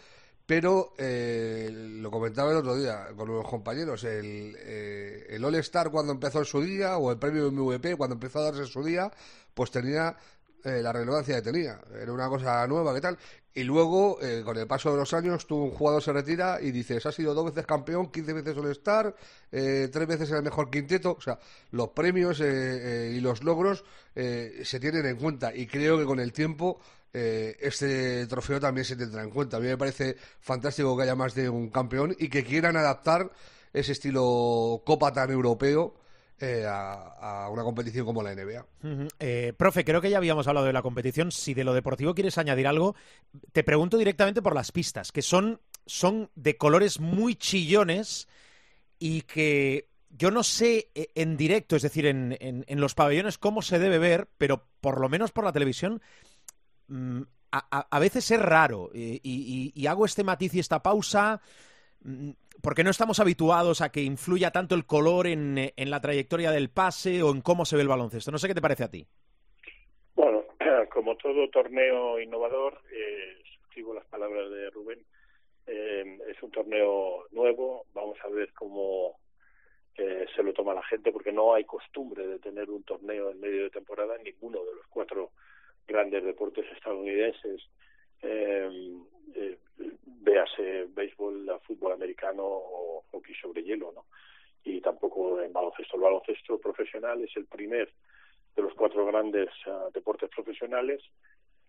pero eh, lo comentaba el otro día con los compañeros el, eh, el All Star cuando empezó en su día o el premio MVP cuando empezó a darse en su día pues tenía eh, la relevancia que tenía. Era una cosa nueva, ¿qué tal? Y luego, eh, con el paso de los años, tú un jugador se retira y dices, has sido dos veces campeón, 15 veces All-Star, eh, tres veces en el mejor quinteto. O sea, los premios eh, y los logros se tienen en cuenta. Y creo que con el tiempo este trofeo también se tendrá en cuenta. A mí me parece fantástico que haya más de un campeón y que quieran adaptar ese estilo copa tan europeo eh, a, una competición como la NBA. Eh, profe, creo que ya habíamos hablado de la competición. Si de lo deportivo quieres añadir algo, te pregunto directamente por las pistas, que son, son de colores muy chillones y que yo no sé eh, en directo, es decir, en, en- los pabellones cómo se debe ver, pero por lo menos por la televisión mm, a, a- a veces es raro. Y, y- y hago este matiz y esta pausa porque no estamos habituados a que influya tanto el color en, en la trayectoria del pase o en cómo se ve el baloncesto. No sé qué te parece a ti. Bueno, como todo torneo innovador, eh, suscribo las palabras de Rubén, Eh, es un torneo nuevo, vamos a ver cómo eh, se lo toma la gente, porque no hay costumbre de tener un torneo en medio de temporada en ninguno de los cuatro grandes deportes estadounidenses. Eh, eh, véase béisbol, fútbol americano o hockey sobre hielo, ¿no? Y tampoco en baloncesto. El baloncesto profesional es el primer de los cuatro grandes uh, deportes profesionales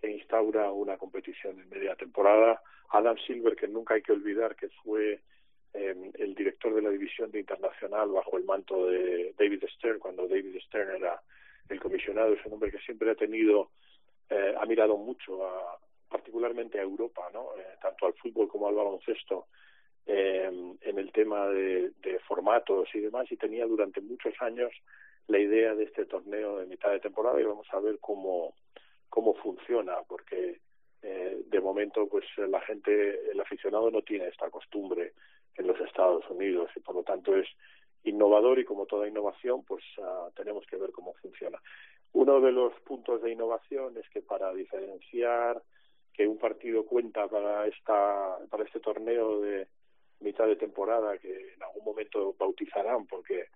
que instaura una competición en media temporada. Adam Silver, que nunca hay que olvidar que fue eh, el director de la división de internacional bajo el manto de David Stern, cuando David Stern era el comisionado, es un hombre que siempre ha tenido, eh, ha mirado mucho a, particularmente a Europa, ¿no? Eh, tanto al fútbol como al baloncesto, eh, en el tema de, de, formatos y demás, y tenía durante muchos años la idea de este torneo de mitad de temporada y vamos a ver cómo, cómo funciona, porque eh, de momento pues la gente, el aficionado no tiene esta costumbre en los Estados Unidos y por lo tanto es innovador y como toda innovación pues uh, tenemos que ver cómo funciona. Uno de los puntos de innovación es que para diferenciar que un partido cuenta para esta para este torneo de mitad de temporada que en algún momento bautizarán porque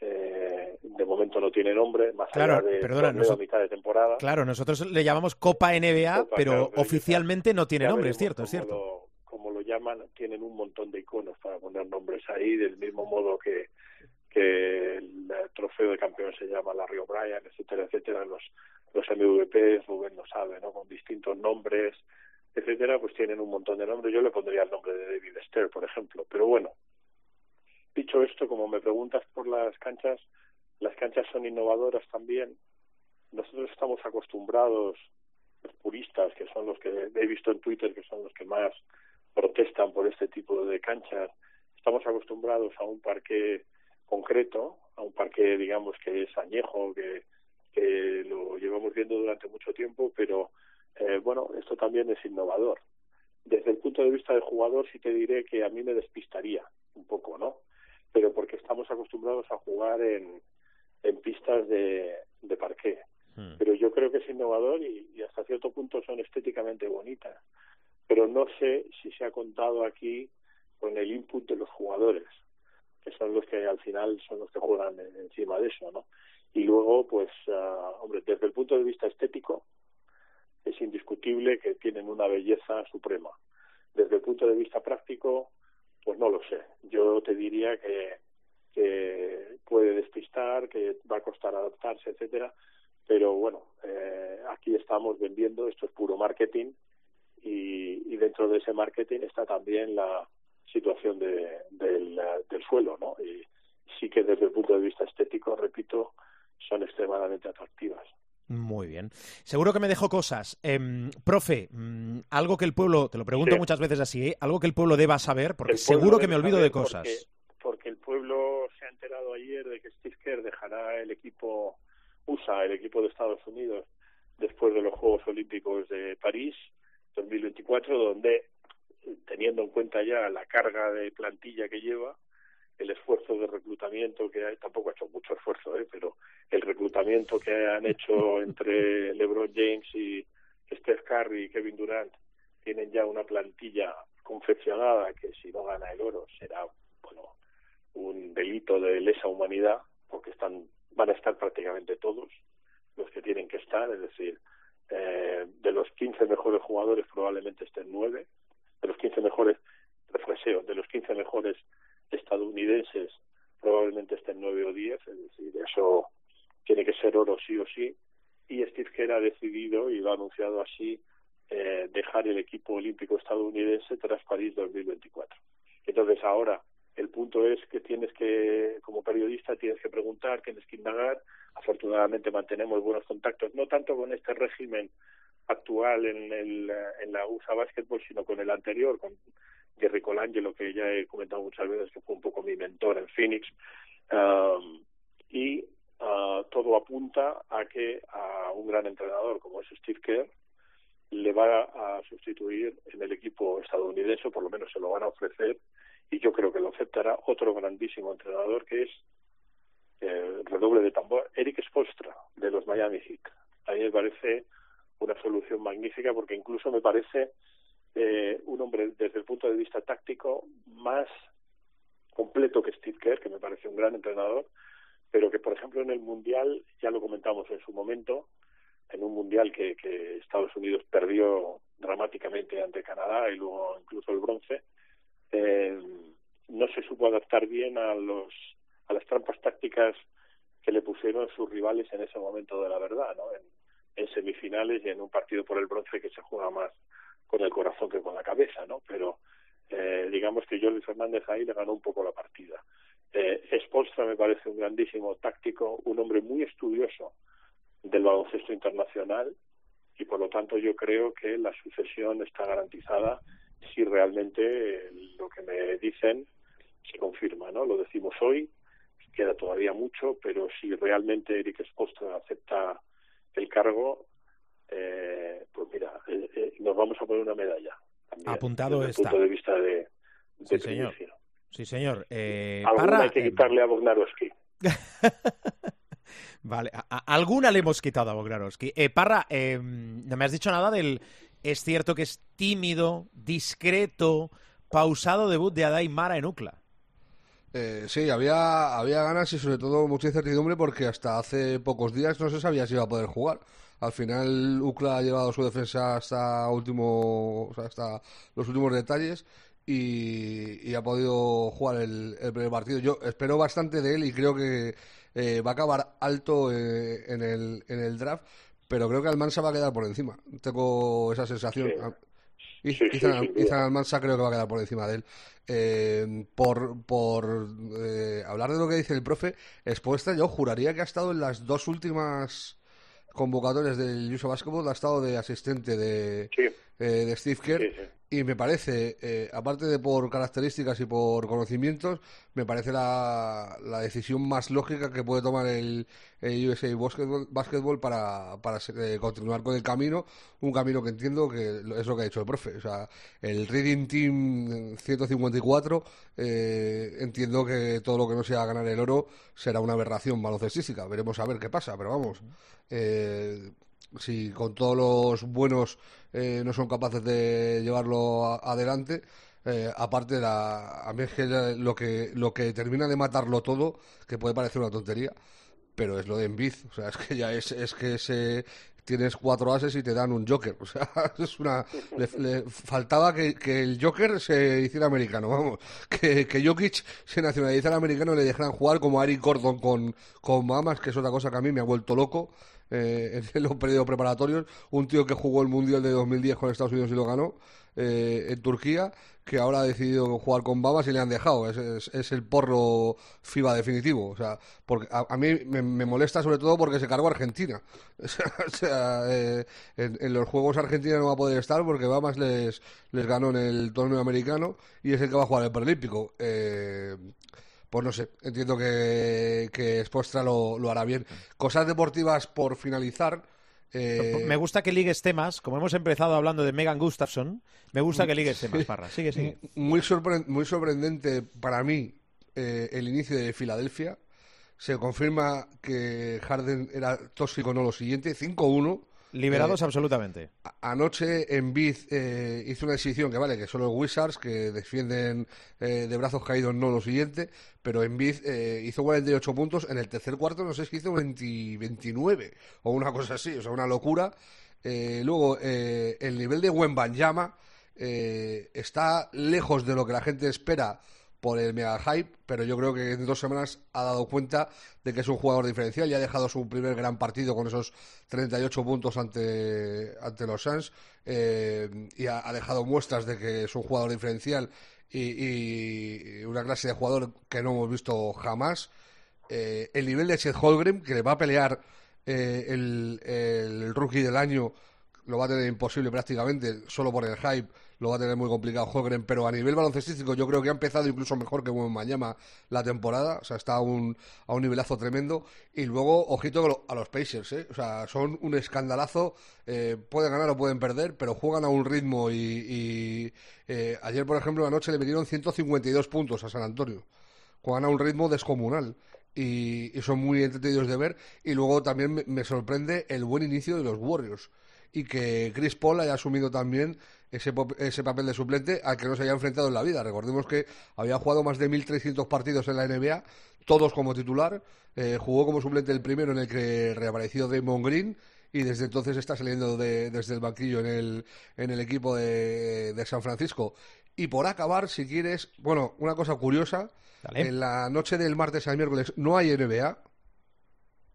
eh, de momento no tiene nombre más claro, allá de perdona, torneo mitad de temporada. Claro nosotros le llamamos Copa NBA Copa, pero claro, oficialmente no tiene nombre es cierto es cierto. lo- como lo llaman tienen un montón de iconos para poner nombres ahí del mismo modo que que el trofeo de campeón se llama Larry O'Brien, etcétera, etcétera, los, los MVPs, Rubén lo sabe, ¿no? Con distintos nombres, etcétera, pues tienen un montón de nombres. Yo le pondría el nombre de David Stern, por ejemplo. Pero bueno, dicho esto, como me preguntas por las canchas, las canchas son innovadoras también. Nosotros estamos acostumbrados, los puristas, que son los que he visto en Twitter, que son los que más protestan por este tipo de canchas, estamos acostumbrados a un parque concreto, a un parque, digamos, que es añejo, que, que lo llevamos viendo durante mucho tiempo, pero eh, bueno, esto también es innovador. Desde el punto de vista del jugador, sí te diré que a mí me despistaría un poco, ¿no? Pero porque estamos acostumbrados a jugar en, en pistas de, de parqué. Hmm. Pero yo creo que es innovador y, y hasta cierto punto son estéticamente bonitas. Pero no sé si se ha contado aquí con el input de los jugadores que son los que al final son los que juegan en- encima de eso, ¿no? Y luego, pues, ah, hombre, desde el punto de vista estético, es indiscutible que tienen una belleza suprema. Desde el punto de vista práctico, pues no lo sé. Yo te diría que, que puede despistar, que va a costar adaptarse, etcétera, pero bueno, eh, aquí estamos vendiendo, esto es puro marketing, y, y dentro de ese marketing está también la situación de, del, del suelo, ¿no? Y sí que desde el punto de vista estético, repito, son extremadamente atractivas. Muy bien. Seguro que me dejo cosas. Em, profe, mm, algo que el pueblo, te lo pregunto Sí. muchas veces así, ¿eh? algo que el pueblo deba saber, porque seguro que me olvido de cosas. Porque, porque el pueblo se ha enterado ayer de que Steve Kerr dejará el equipo USA, el equipo de Estados Unidos, después de los Juegos Olímpicos de París 2024, donde, teniendo en cuenta ya la carga de plantilla que lleva, el esfuerzo de reclutamiento que hay, tampoco ha hecho mucho esfuerzo, ¿eh? pero el reclutamiento que han hecho entre LeBron James y Steph Curry y Kevin Durant tienen ya una plantilla confeccionada que si no gana el oro será bueno un delito de lesa humanidad porque están van a estar prácticamente todos los que tienen que estar es decir eh, de los 15 mejores jugadores probablemente estén nueve de los 15 mejores refreseo de los 15 mejores estadounidenses probablemente estén nueve o diez es decir eso tiene que ser oro sí o sí y Steve Kerr ha decidido y lo ha anunciado así eh, dejar el equipo olímpico estadounidense tras París 2024. Entonces ahora el punto es que tienes que, como periodista, tienes que preguntar, tienes que indagar. Afortunadamente mantenemos buenos contactos, no tanto con este régimen actual en, el, en la USA Basketball, sino con el anterior, con Jerry Colangelo, que ya he comentado muchas veces que fue un poco mi mentor en Phoenix. Um, y uh, todo apunta a que a un gran entrenador como es Steve Kerr le va a sustituir en el equipo estadounidense, por lo menos se lo van a ofrecer, y yo creo que lo aceptará otro grandísimo entrenador que es eh, redoble de tambor, Eric Spolstra, de los Miami Heat. A mí me parece una solución magnífica porque incluso me parece eh, un hombre desde el punto de vista táctico más completo que Steve Kerr, que me parece un gran entrenador, pero que, por ejemplo, en el Mundial, ya lo comentamos en su momento, en un Mundial que, que Estados Unidos perdió dramáticamente ante Canadá y luego incluso el bronce, eh, no se supo adaptar bien a los a las trampas tácticas que le pusieron sus rivales en ese momento de la verdad, ¿no? En, en semifinales y en un partido por el bronce que se juega más con el corazón que con la cabeza, ¿no? Pero eh, digamos que Jordi Fernández ahí le ganó un poco la partida. Eh, me parece un grandísimo táctico, un hombre muy estudioso del baloncesto internacional y por lo tanto yo creo que la sucesión está garantizada si realmente lo que me dicen se confirma, ¿no? Lo decimos hoy, queda todavía mucho, pero si realmente Eric Spoelstra acepta el cargo, eh, pues mira, eh, eh, nos vamos a poner una medalla. Apuntado desde está. punto de vista de, de sí, señor. Sí, señor. Eh, Parra, hay que quitarle a Bognarowski. vale, a, alguna le hemos quitado a Bognarowski. Eh, Parra, eh, no me has dicho nada del... Es cierto que es tímido, discreto, pausado debut de Adai Mara en UCLA. Eh, sí, había, había ganas y sobre todo mucha incertidumbre porque hasta hace pocos días no se sabía si iba a poder jugar. Al final UCLA ha llevado su defensa hasta último, hasta los últimos detalles y, ha podido jugar el, primer partido. Yo espero bastante de él y creo que eh, va a acabar alto eh, en, el, en el draft, pero creo que Almansa va a quedar por encima. Tengo esa sensación. Y Almansa creo que va a quedar por encima de él. Eh, por por hablar de lo que dice el profe, expuesta, yo juraría que ha estado en las dos últimas convocatorias del Uso Basketball, ha estado de asistente de, de Steve Kerr y me parece, eh, aparte de por características y por conocimientos, me parece la, la decisión más lógica que puede tomar el, USA Basketball, para, para eh, continuar con el camino, un camino que entiendo que es lo que ha dicho el profe. O sea, el Reading Team 154, eh, entiendo que todo lo que no sea ganar el oro será una aberración baloncestística. Veremos a ver qué pasa, pero vamos. Si con todos los buenos eh, no son capaces de llevarlo adelante, eh, aparte la, a mí es que lo que lo que termina de matarlo todo, que puede parecer una tontería, pero es lo de Envid, o sea, es que ya es, es que se, tienes cuatro ases y te dan un Joker. O sea, es una. Le, faltaba que, el Joker se hiciera americano, vamos. Que, que Jokic se nacionalizara americano y le dejaran jugar como a Eric Gordon con, con Mamas, que es otra cosa que a mí me ha vuelto loco eh, en los periodos preparatorios. Un tío que jugó el Mundial de 2010 con Estados Unidos y lo ganó eh, en Turquía, que ahora ha decidido jugar con Babas y le han dejado. Es, es, el porro FIBA definitivo. O sea, porque a, mí me, molesta sobre todo porque se cargó Argentina. o sea, eh, en, los Juegos Argentina no va a poder estar porque Babas les, les ganó en el torneo americano y es el que va a jugar el Paralímpico. Eh, pues no sé, entiendo que, que Spostra lo, lo hará bien. Cosas deportivas por finalizar. Eh, me gusta que ligues temas, como hemos empezado hablando de Megan Gustafson, me gusta que ligues temas, Parra. Sigue, sigue. Muy, muy sorprendente para mí eh, el inicio de Filadelfia. Se confirma que Harden era tóxico, no lo siguiente. 5-1. Liberados eh, absolutamente. Anoche en Biz eh, hizo una exhibición que vale, que son los Wizards que defienden eh, de brazos caídos no lo siguiente, pero en Biz hizo 48 puntos, en el tercer cuarto no sé si hizo 29 o una cosa así, o sea, una locura. luego, el nivel de Wembanyama está lejos de lo que la gente espera por el mega hype, pero yo creo que en dos semanas ha dado cuenta de que es un jugador diferencial y ha dejado su primer gran partido con esos 38 puntos ante, ante los Suns eh, y ha, dejado muestras de que es un jugador diferencial y, una clase de jugador que no hemos visto jamás. Eh, el nivel de Chet Holgrim, que le va a pelear eh, el, el rookie del año, lo va a tener imposible prácticamente solo por el hype lo va a tener muy complicado Holgren, pero a nivel baloncestístico yo creo que ha empezado incluso mejor que Mañana la temporada, o sea, está a un, a un nivelazo tremendo. Y luego, ojito a los Pacers, ¿eh? o sea, son un escandalazo, eh, pueden ganar o pueden perder, pero juegan a un ritmo y, eh, ayer, por ejemplo, anoche le metieron 152 puntos a San Antonio, juegan a un ritmo descomunal. Y, son muy entretenidos de ver. Y luego también me sorprende el buen inicio de los Warriors y que Chris Paul haya asumido también ese, ese papel de suplente al que no se haya enfrentado en la vida. Recordemos que había jugado más de 1.300 partidos en la NBA, todos como titular. Eh, jugó como suplente el primero en el que reapareció Damon Green y desde entonces está saliendo de- desde el banquillo en el, en el equipo de, de San Francisco. Y por acabar, si quieres, bueno, una cosa curiosa, Dale. en la noche del martes al miércoles no hay NBA,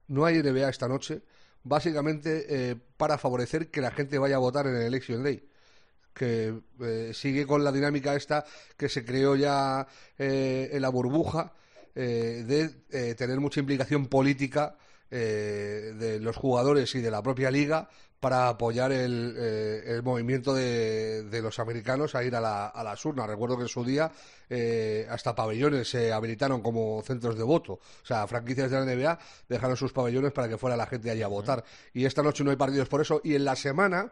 no hay NBA esta noche, básicamente eh, para favorecer que la gente vaya a votar en el Election Day que eh, sigue con la dinámica esta que se creó ya eh, en la burbuja eh, de tener mucha implicación política eh, de los jugadores y de la propia liga para apoyar el, el movimiento de, de los americanos a ir a, la, a las urnas. Recuerdo que en su día hasta pabellones se habilitaron como centros de voto. O sea, franquicias de la NBA dejaron sus pabellones para que fuera la gente allí a votar. Y esta noche no hay partidos por eso. Y en la semana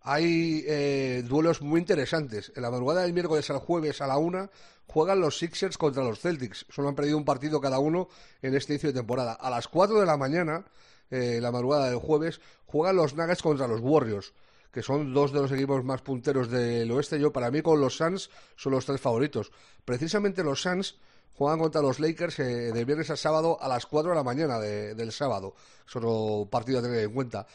hay eh, duelos muy interesantes. En la madrugada del miércoles al jueves a la una juegan los Sixers contra los Celtics. Solo han perdido un partido cada uno en este inicio de temporada. A las 4 de la mañana, eh, la madrugada del jueves, juegan los Nuggets contra los Warriors, que son dos de los equipos más punteros del oeste. Yo, para mí, con los Suns son los tres favoritos. Precisamente los Suns juegan contra los Lakers eh, de viernes a sábado a las 4 de la mañana de- del sábado. Es otro partido a tener en cuenta.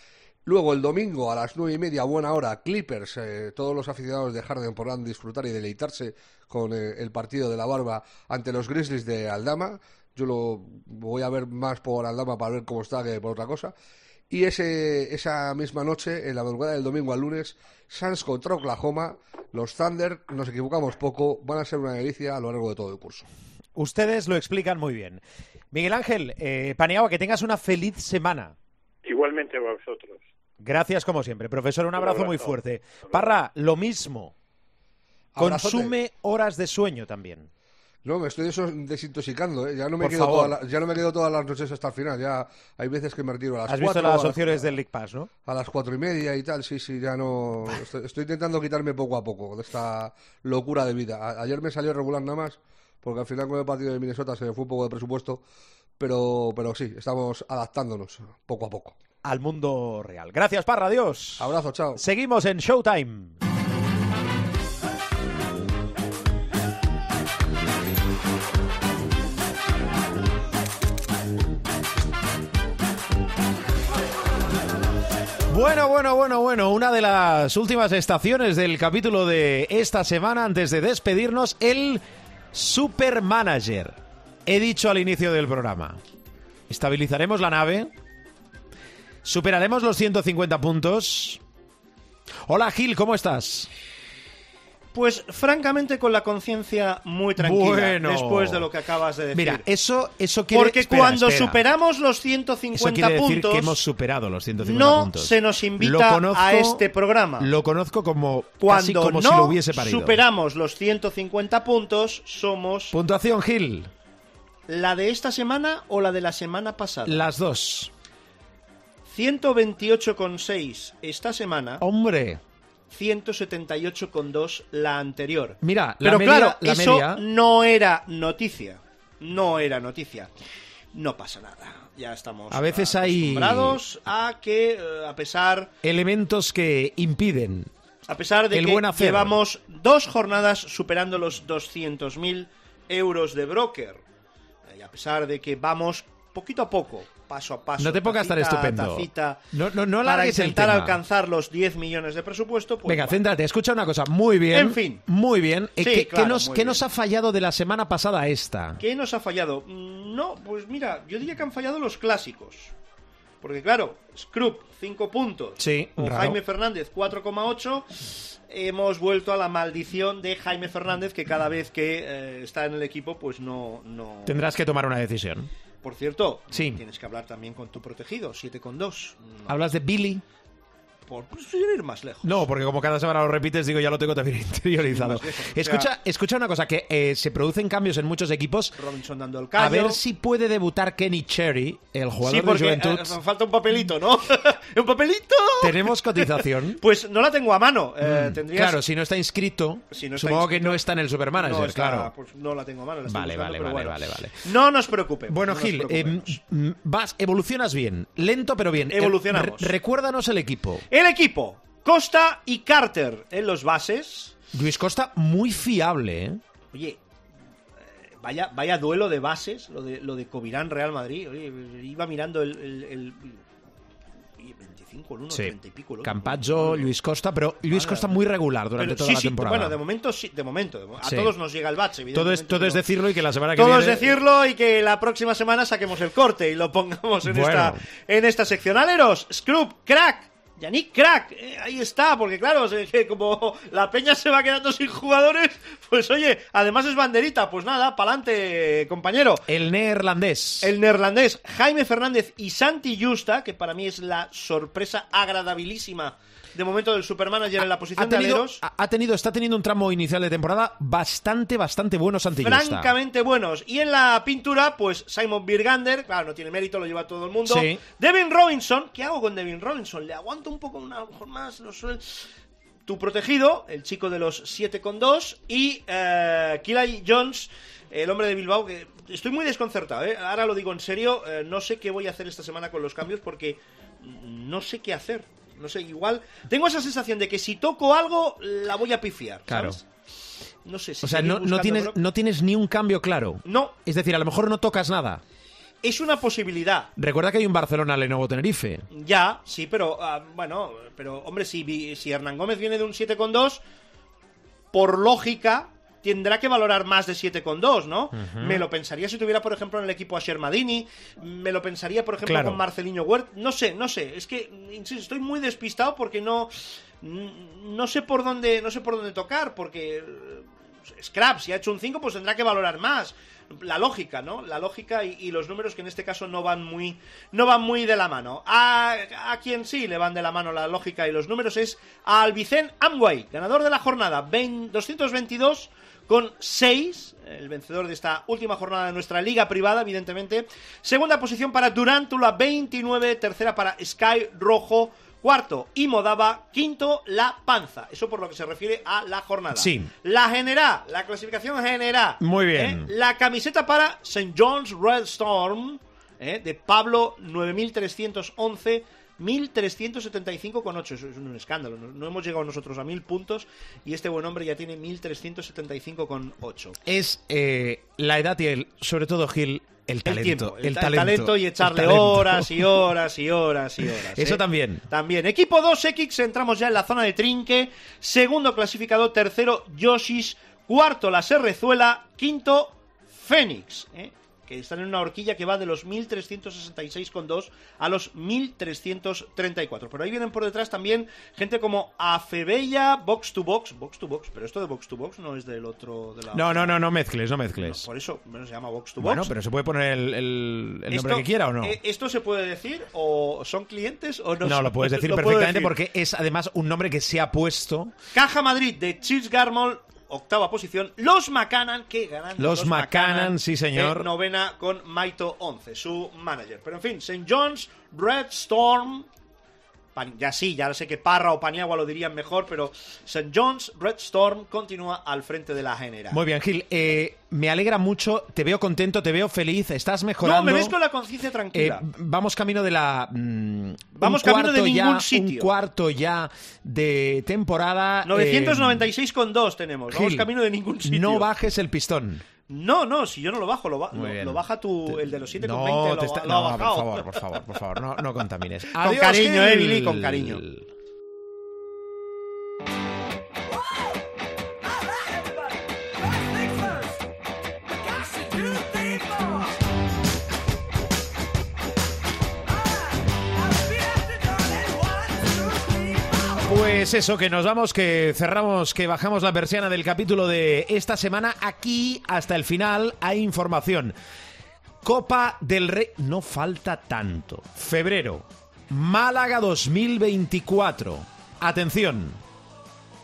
Luego el domingo a las nueve y media, buena hora, Clippers. eh, todos los aficionados de Harden podrán disfrutar y deleitarse con eh, el partido de la barba ante los Grizzlies de Aldama. Yo lo voy a ver más por Aldama para ver cómo está que por otra cosa. Y ese, esa misma noche, en la madrugada del domingo al lunes, Suns contra Oklahoma. Los Thunder, nos equivocamos poco, van a ser una delicia a lo largo de todo el curso. Ustedes lo explican muy bien. Miguel Ángel, eh, que tengas una feliz semana. Igualmente a vosotros. Gracias como siempre. Profesor, un abrazo, muy abrazo. fuerte. Parra, lo mismo. Abrazote. Consume horas de sueño también. No, me estoy desintoxicando, ¿eh? ya no me quedo toda la- ya no me quedo todas las noches hasta el final, ya hay veces que me retiro a las Has visto las opciones del League Pass, ¿no? a las cuatro y media y tal, sí, sí, ya no. Estoy, estoy intentando quitarme poco a poco de esta locura de vida. A- ayer me salió regular nada más, porque al final con el partido de Minnesota se me fue un poco de presupuesto, pero, pero sí, estamos adaptándonos poco a poco. Al mundo real. Gracias, Parra. Adiós. Abrazo, chao. Seguimos en Showtime. Bueno, bueno, bueno, bueno, una de las últimas estaciones del capítulo de esta semana antes de despedirnos, el Supermanager. He dicho al inicio del programa, estabilizaremos la nave, superaremos los 150 puntos. Hola Gil, ¿cómo estás? Pues francamente con la conciencia muy tranquila Bueno. después de lo que acabas de decir. Mira, eso, eso quiere Porque espera, cuando espera. superamos los Eso 150 quiere decir puntos, que hemos superado los 150 no puntos. se nos invita conozco- a este programa. Lo conozco como casi cuando como no si lo hubiese parido. superamos los 150 puntos, somos Puntuación Gil, la de esta semana o la de la semana pasada. las dos. 128,6 esta semana, Hombre, 178,2 la anterior. mira, la Pero media, claro, la eso media- no era noticia. No era noticia. No pasa nada. Ya estamos A veces hay- acostumbrados a que, eh, a pesar, elementos que impiden. a pesar de El que llevamos dos jornadas superando los 200.000 euros de broker, y a pesar de que vamos poquito a poco, paso a paso, No te pongas tan estupendo. tacita, No, no, no para el intentar tema. alcanzar los 10 millones de presupuesto, pues Venga, céntrate, escucha una cosa. Muy bien. En fin. Muy bien. Eh, Sí, ¿Qué, nos, muy qué bien. nos ha fallado de la semana pasada a esta? ¿Qué nos ha fallado? Mm, No, pues mira, yo diría que han fallado los clásicos. Porque claro, Scrub, 5 puntos. Sí, O raro. Jaime Fernández, 4,8. Hemos vuelto a la maldición de Jaime Fernández, que cada vez que eh, está en el equipo, pues no... no... Tendrás que tomar una decisión. Por cierto, Sí. tienes que hablar también con tu protegido, 7,2. No, ¿Hablas de Billy? Por pues, ir más lejos. No, porque como cada semana lo repites, digo, ya lo tengo también interiorizado. O sea- Escucha, escucha una cosa, que eh, se producen cambios en muchos equipos. Robinson dando el A ver si puede debutar Kenny Cherry, el Sí, jugador de Juventud. eh, falta un papelito, ¿no? ¡Un papelito! Tenemos cotización. Pues no la tengo a mano. eh, tendrías... Claro, si no está inscrito, Si no está supongo que inscrito, no está en el Supermanager, no está, claro. pues no la tengo a mano. la Vale, buscando, vale, vale, bueno. vale, vale. No nos preocupemos. Bueno, no Gil, eh, mm, vas, evolucionas bien. Lento, pero bien. Eh, Evolucionamos. re- recuérdanos el equipo. El El equipo, Costa y Carter en los bases. Luis Costa, muy fiable, ¿eh? Oye, eh, vaya, vaya duelo de bases, lo de, lo de Covirán Real Madrid. Oye, iba mirando el, el- el- oye, 25, el 1, Sí. 30 y pico. el. Campazzo, Luis Costa, pero Luis Costa muy regular durante Pero toda sí, la sí, temporada. Bueno, de momento sí, de momento. de A Sí. todos nos llega el bache, todo es, todo es decirlo y que la semana que Todo viene... es decirlo y que la próxima semana saquemos el corte y lo pongamos en, Bueno. esta, en esta sección. Aleros, Scrub, Crack, Yannick Crack, eh, ahí está, porque claro, como la peña se va quedando sin jugadores, pues oye, además es banderita, pues nada, pa'lante, compañero. El neerlandés. El neerlandés Jaime Fernández y Santi Justa, que para mí es la sorpresa agradabilísima de momento del supermanager en la posición ha tenido, de aleros. ha tenido, está teniendo un tramo inicial de temporada bastante, bastante bueno Santi Justa. francamente buenos. Y en la pintura, pues Simon Birgander, claro, no tiene mérito, lo lleva todo el mundo. Sí. Devin Robinson, ¿qué hago con Devin Robinson? Le aguanto un poco, una, a lo mejor más, sé. Tu protegido, el chico de los 7 con 2 y Kilay Jones, el hombre de Bilbao, que estoy muy desconcertado, ¿eh? ahora lo digo en serio, eh, no sé qué voy a hacer esta semana con los cambios porque no sé qué hacer. No sé, igual. Tengo esa sensación de que si toco algo, la voy a pifiar. Claro. ¿sabes? No sé si O sea, no, no tienes, no tienes ni un cambio claro. No, Es decir, a lo mejor no tocas nada. es una posibilidad. Recuerda que hay un Barcelona Lenovo Tenerife. Ya, sí, pero ah, bueno, pero hombre, si, si Hernán Gómez viene de un 7,2, por lógica tendrá que valorar más de 7,2, ¿no? Me lo pensaría si tuviera, por ejemplo, en el equipo a Shermadini, me lo pensaría, por ejemplo, Claro. con Marcelinho Huert, no sé, no sé, es que estoy muy despistado porque no no sé por dónde no sé por dónde tocar porque eh, Scrap, si ha hecho un 5, pues tendrá que valorar más. La lógica, ¿no? La lógica y, y los números que en este caso no van muy, no van muy de la mano. A, a quien sí le van de la mano la lógica y los números es a Albicén Amway, ganador de la jornada, 20 222 con 6, el vencedor de esta última jornada de nuestra liga privada, evidentemente. Segunda posición para Durantula, 29, tercera para Sky Rojo, Cuarto, Imodaba. Quinto, La Panza. Eso por lo que se refiere a la jornada. Sí. La general, la clasificación general. Muy bien. ¿eh? La camiseta para St. John's Red Storm, ¿eh? de Pablo 9311. 1375,8. Eso es un escándalo. No, hemos llegado nosotros a 1000 puntos y este buen hombre ya tiene 1375,8. Es eh, la edad y el, sobre todo Gil, el El talento. tiempo, el, el ta- talento, talento y echarle talento. horas y horas y horas y horas. Eso ¿eh? también. También. Equipo 2X, entramos ya en la zona de trinque. Segundo clasificado, tercero Yoshis. Cuarto la Serrezuela. Quinto Fénix. ¿eh? Que están en una horquilla que va de los 1366,2 a los 1334. Pero ahí vienen por detrás también gente como Afebella, Box to Box. Box to Box, pero esto de Box to Box no es del otro. De la... No, no, no, no mezcles, no mezcles. Por eso bueno, se llama Box to Box. bueno, pero se puede poner el, el- el nombre que quiera o no. eh, ¿Esto se puede decir? ¿O son clientes o no? no, son? lo puedes decir Lo perfectamente decir. porque es además un nombre que se ha puesto. Caja Madrid de Chis Garmol, octava posición. Los Macanan, que ganan. Los Macanan, sí, señor. novena con Maito 11, su manager. Pero en fin, St. John's, Red Storm. Ya sí, ya sé que Parra o Paniagua lo dirían mejor, pero St. John's, Red Storm continúa al frente de la general. Muy bien, Gil. eh, me alegra mucho, te veo contento, te veo feliz, estás mejorando. no, me ves con la conciencia Eh, tranquila. vamos camino de la. mm, Vamos camino de ningún ya, sitio. Un cuarto ya de temporada. eh, 996,2 tenemos. Vamos camino de ningún sitio. No bajes el pistón. No, no, si yo no lo bajo, lo, ba- lo, lo baja tu, el de los 7,20. No, lo, te está- lo ha no, por bajado. favor, por favor, por favor, no, no contamines. Con Adiós, cariño, eh, Gil. Billy, con cariño. Pues eso, que nos vamos, que cerramos, que bajamos la persiana del capítulo de esta semana. Aquí, hasta el final, hay información. Copa del Rey, no falta tanto. Febrero, Málaga 2024. Atención,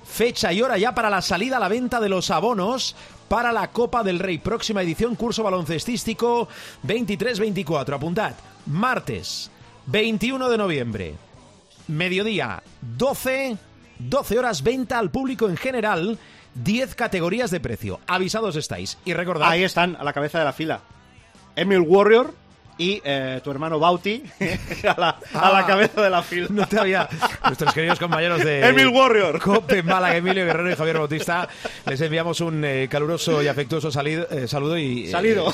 fecha y hora ya para la salida a la venta de los abonos para la Copa del Rey. Próxima edición, curso baloncestístico 23-24. Apuntad, martes 21 de noviembre, mediodía 12, 12 horas venta al público en general, 10 categorías de precio. Avisados estáis. Y recordad, Ahí están, a la cabeza de la fila. Emil Warrior, y eh, tu hermano Bauti a la, a la Ah. cabeza de la fila. No te había. Nuestros queridos compañeros de. Emil Warrior. Cope Málaga, Emilio Guerrero y Javier Bautista. Les enviamos un eh, caluroso y afectuoso salid- eh, saludo y. eh, Salido.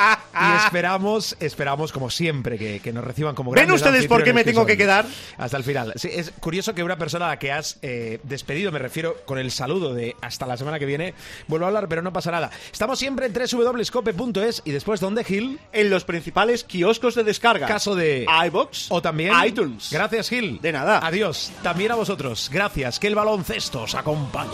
y esperamos, esperamos, como siempre, que, que nos reciban como ¿Ven grandes ustedes por qué me tengo que quedar? Hasta el final. Sí, es curioso que una persona a la que has eh, despedido, me refiero con el saludo de hasta la semana que viene, vuelva a hablar, pero no pasa nada. Estamos siempre en www.scope.es y después, ¿dónde, Gil? En los principales kioscos de descarga. Caso de iBox o también iTunes. Gracias, Gil. De nada. Adiós. También a vosotros. Gracias. Que el baloncesto os acompañe.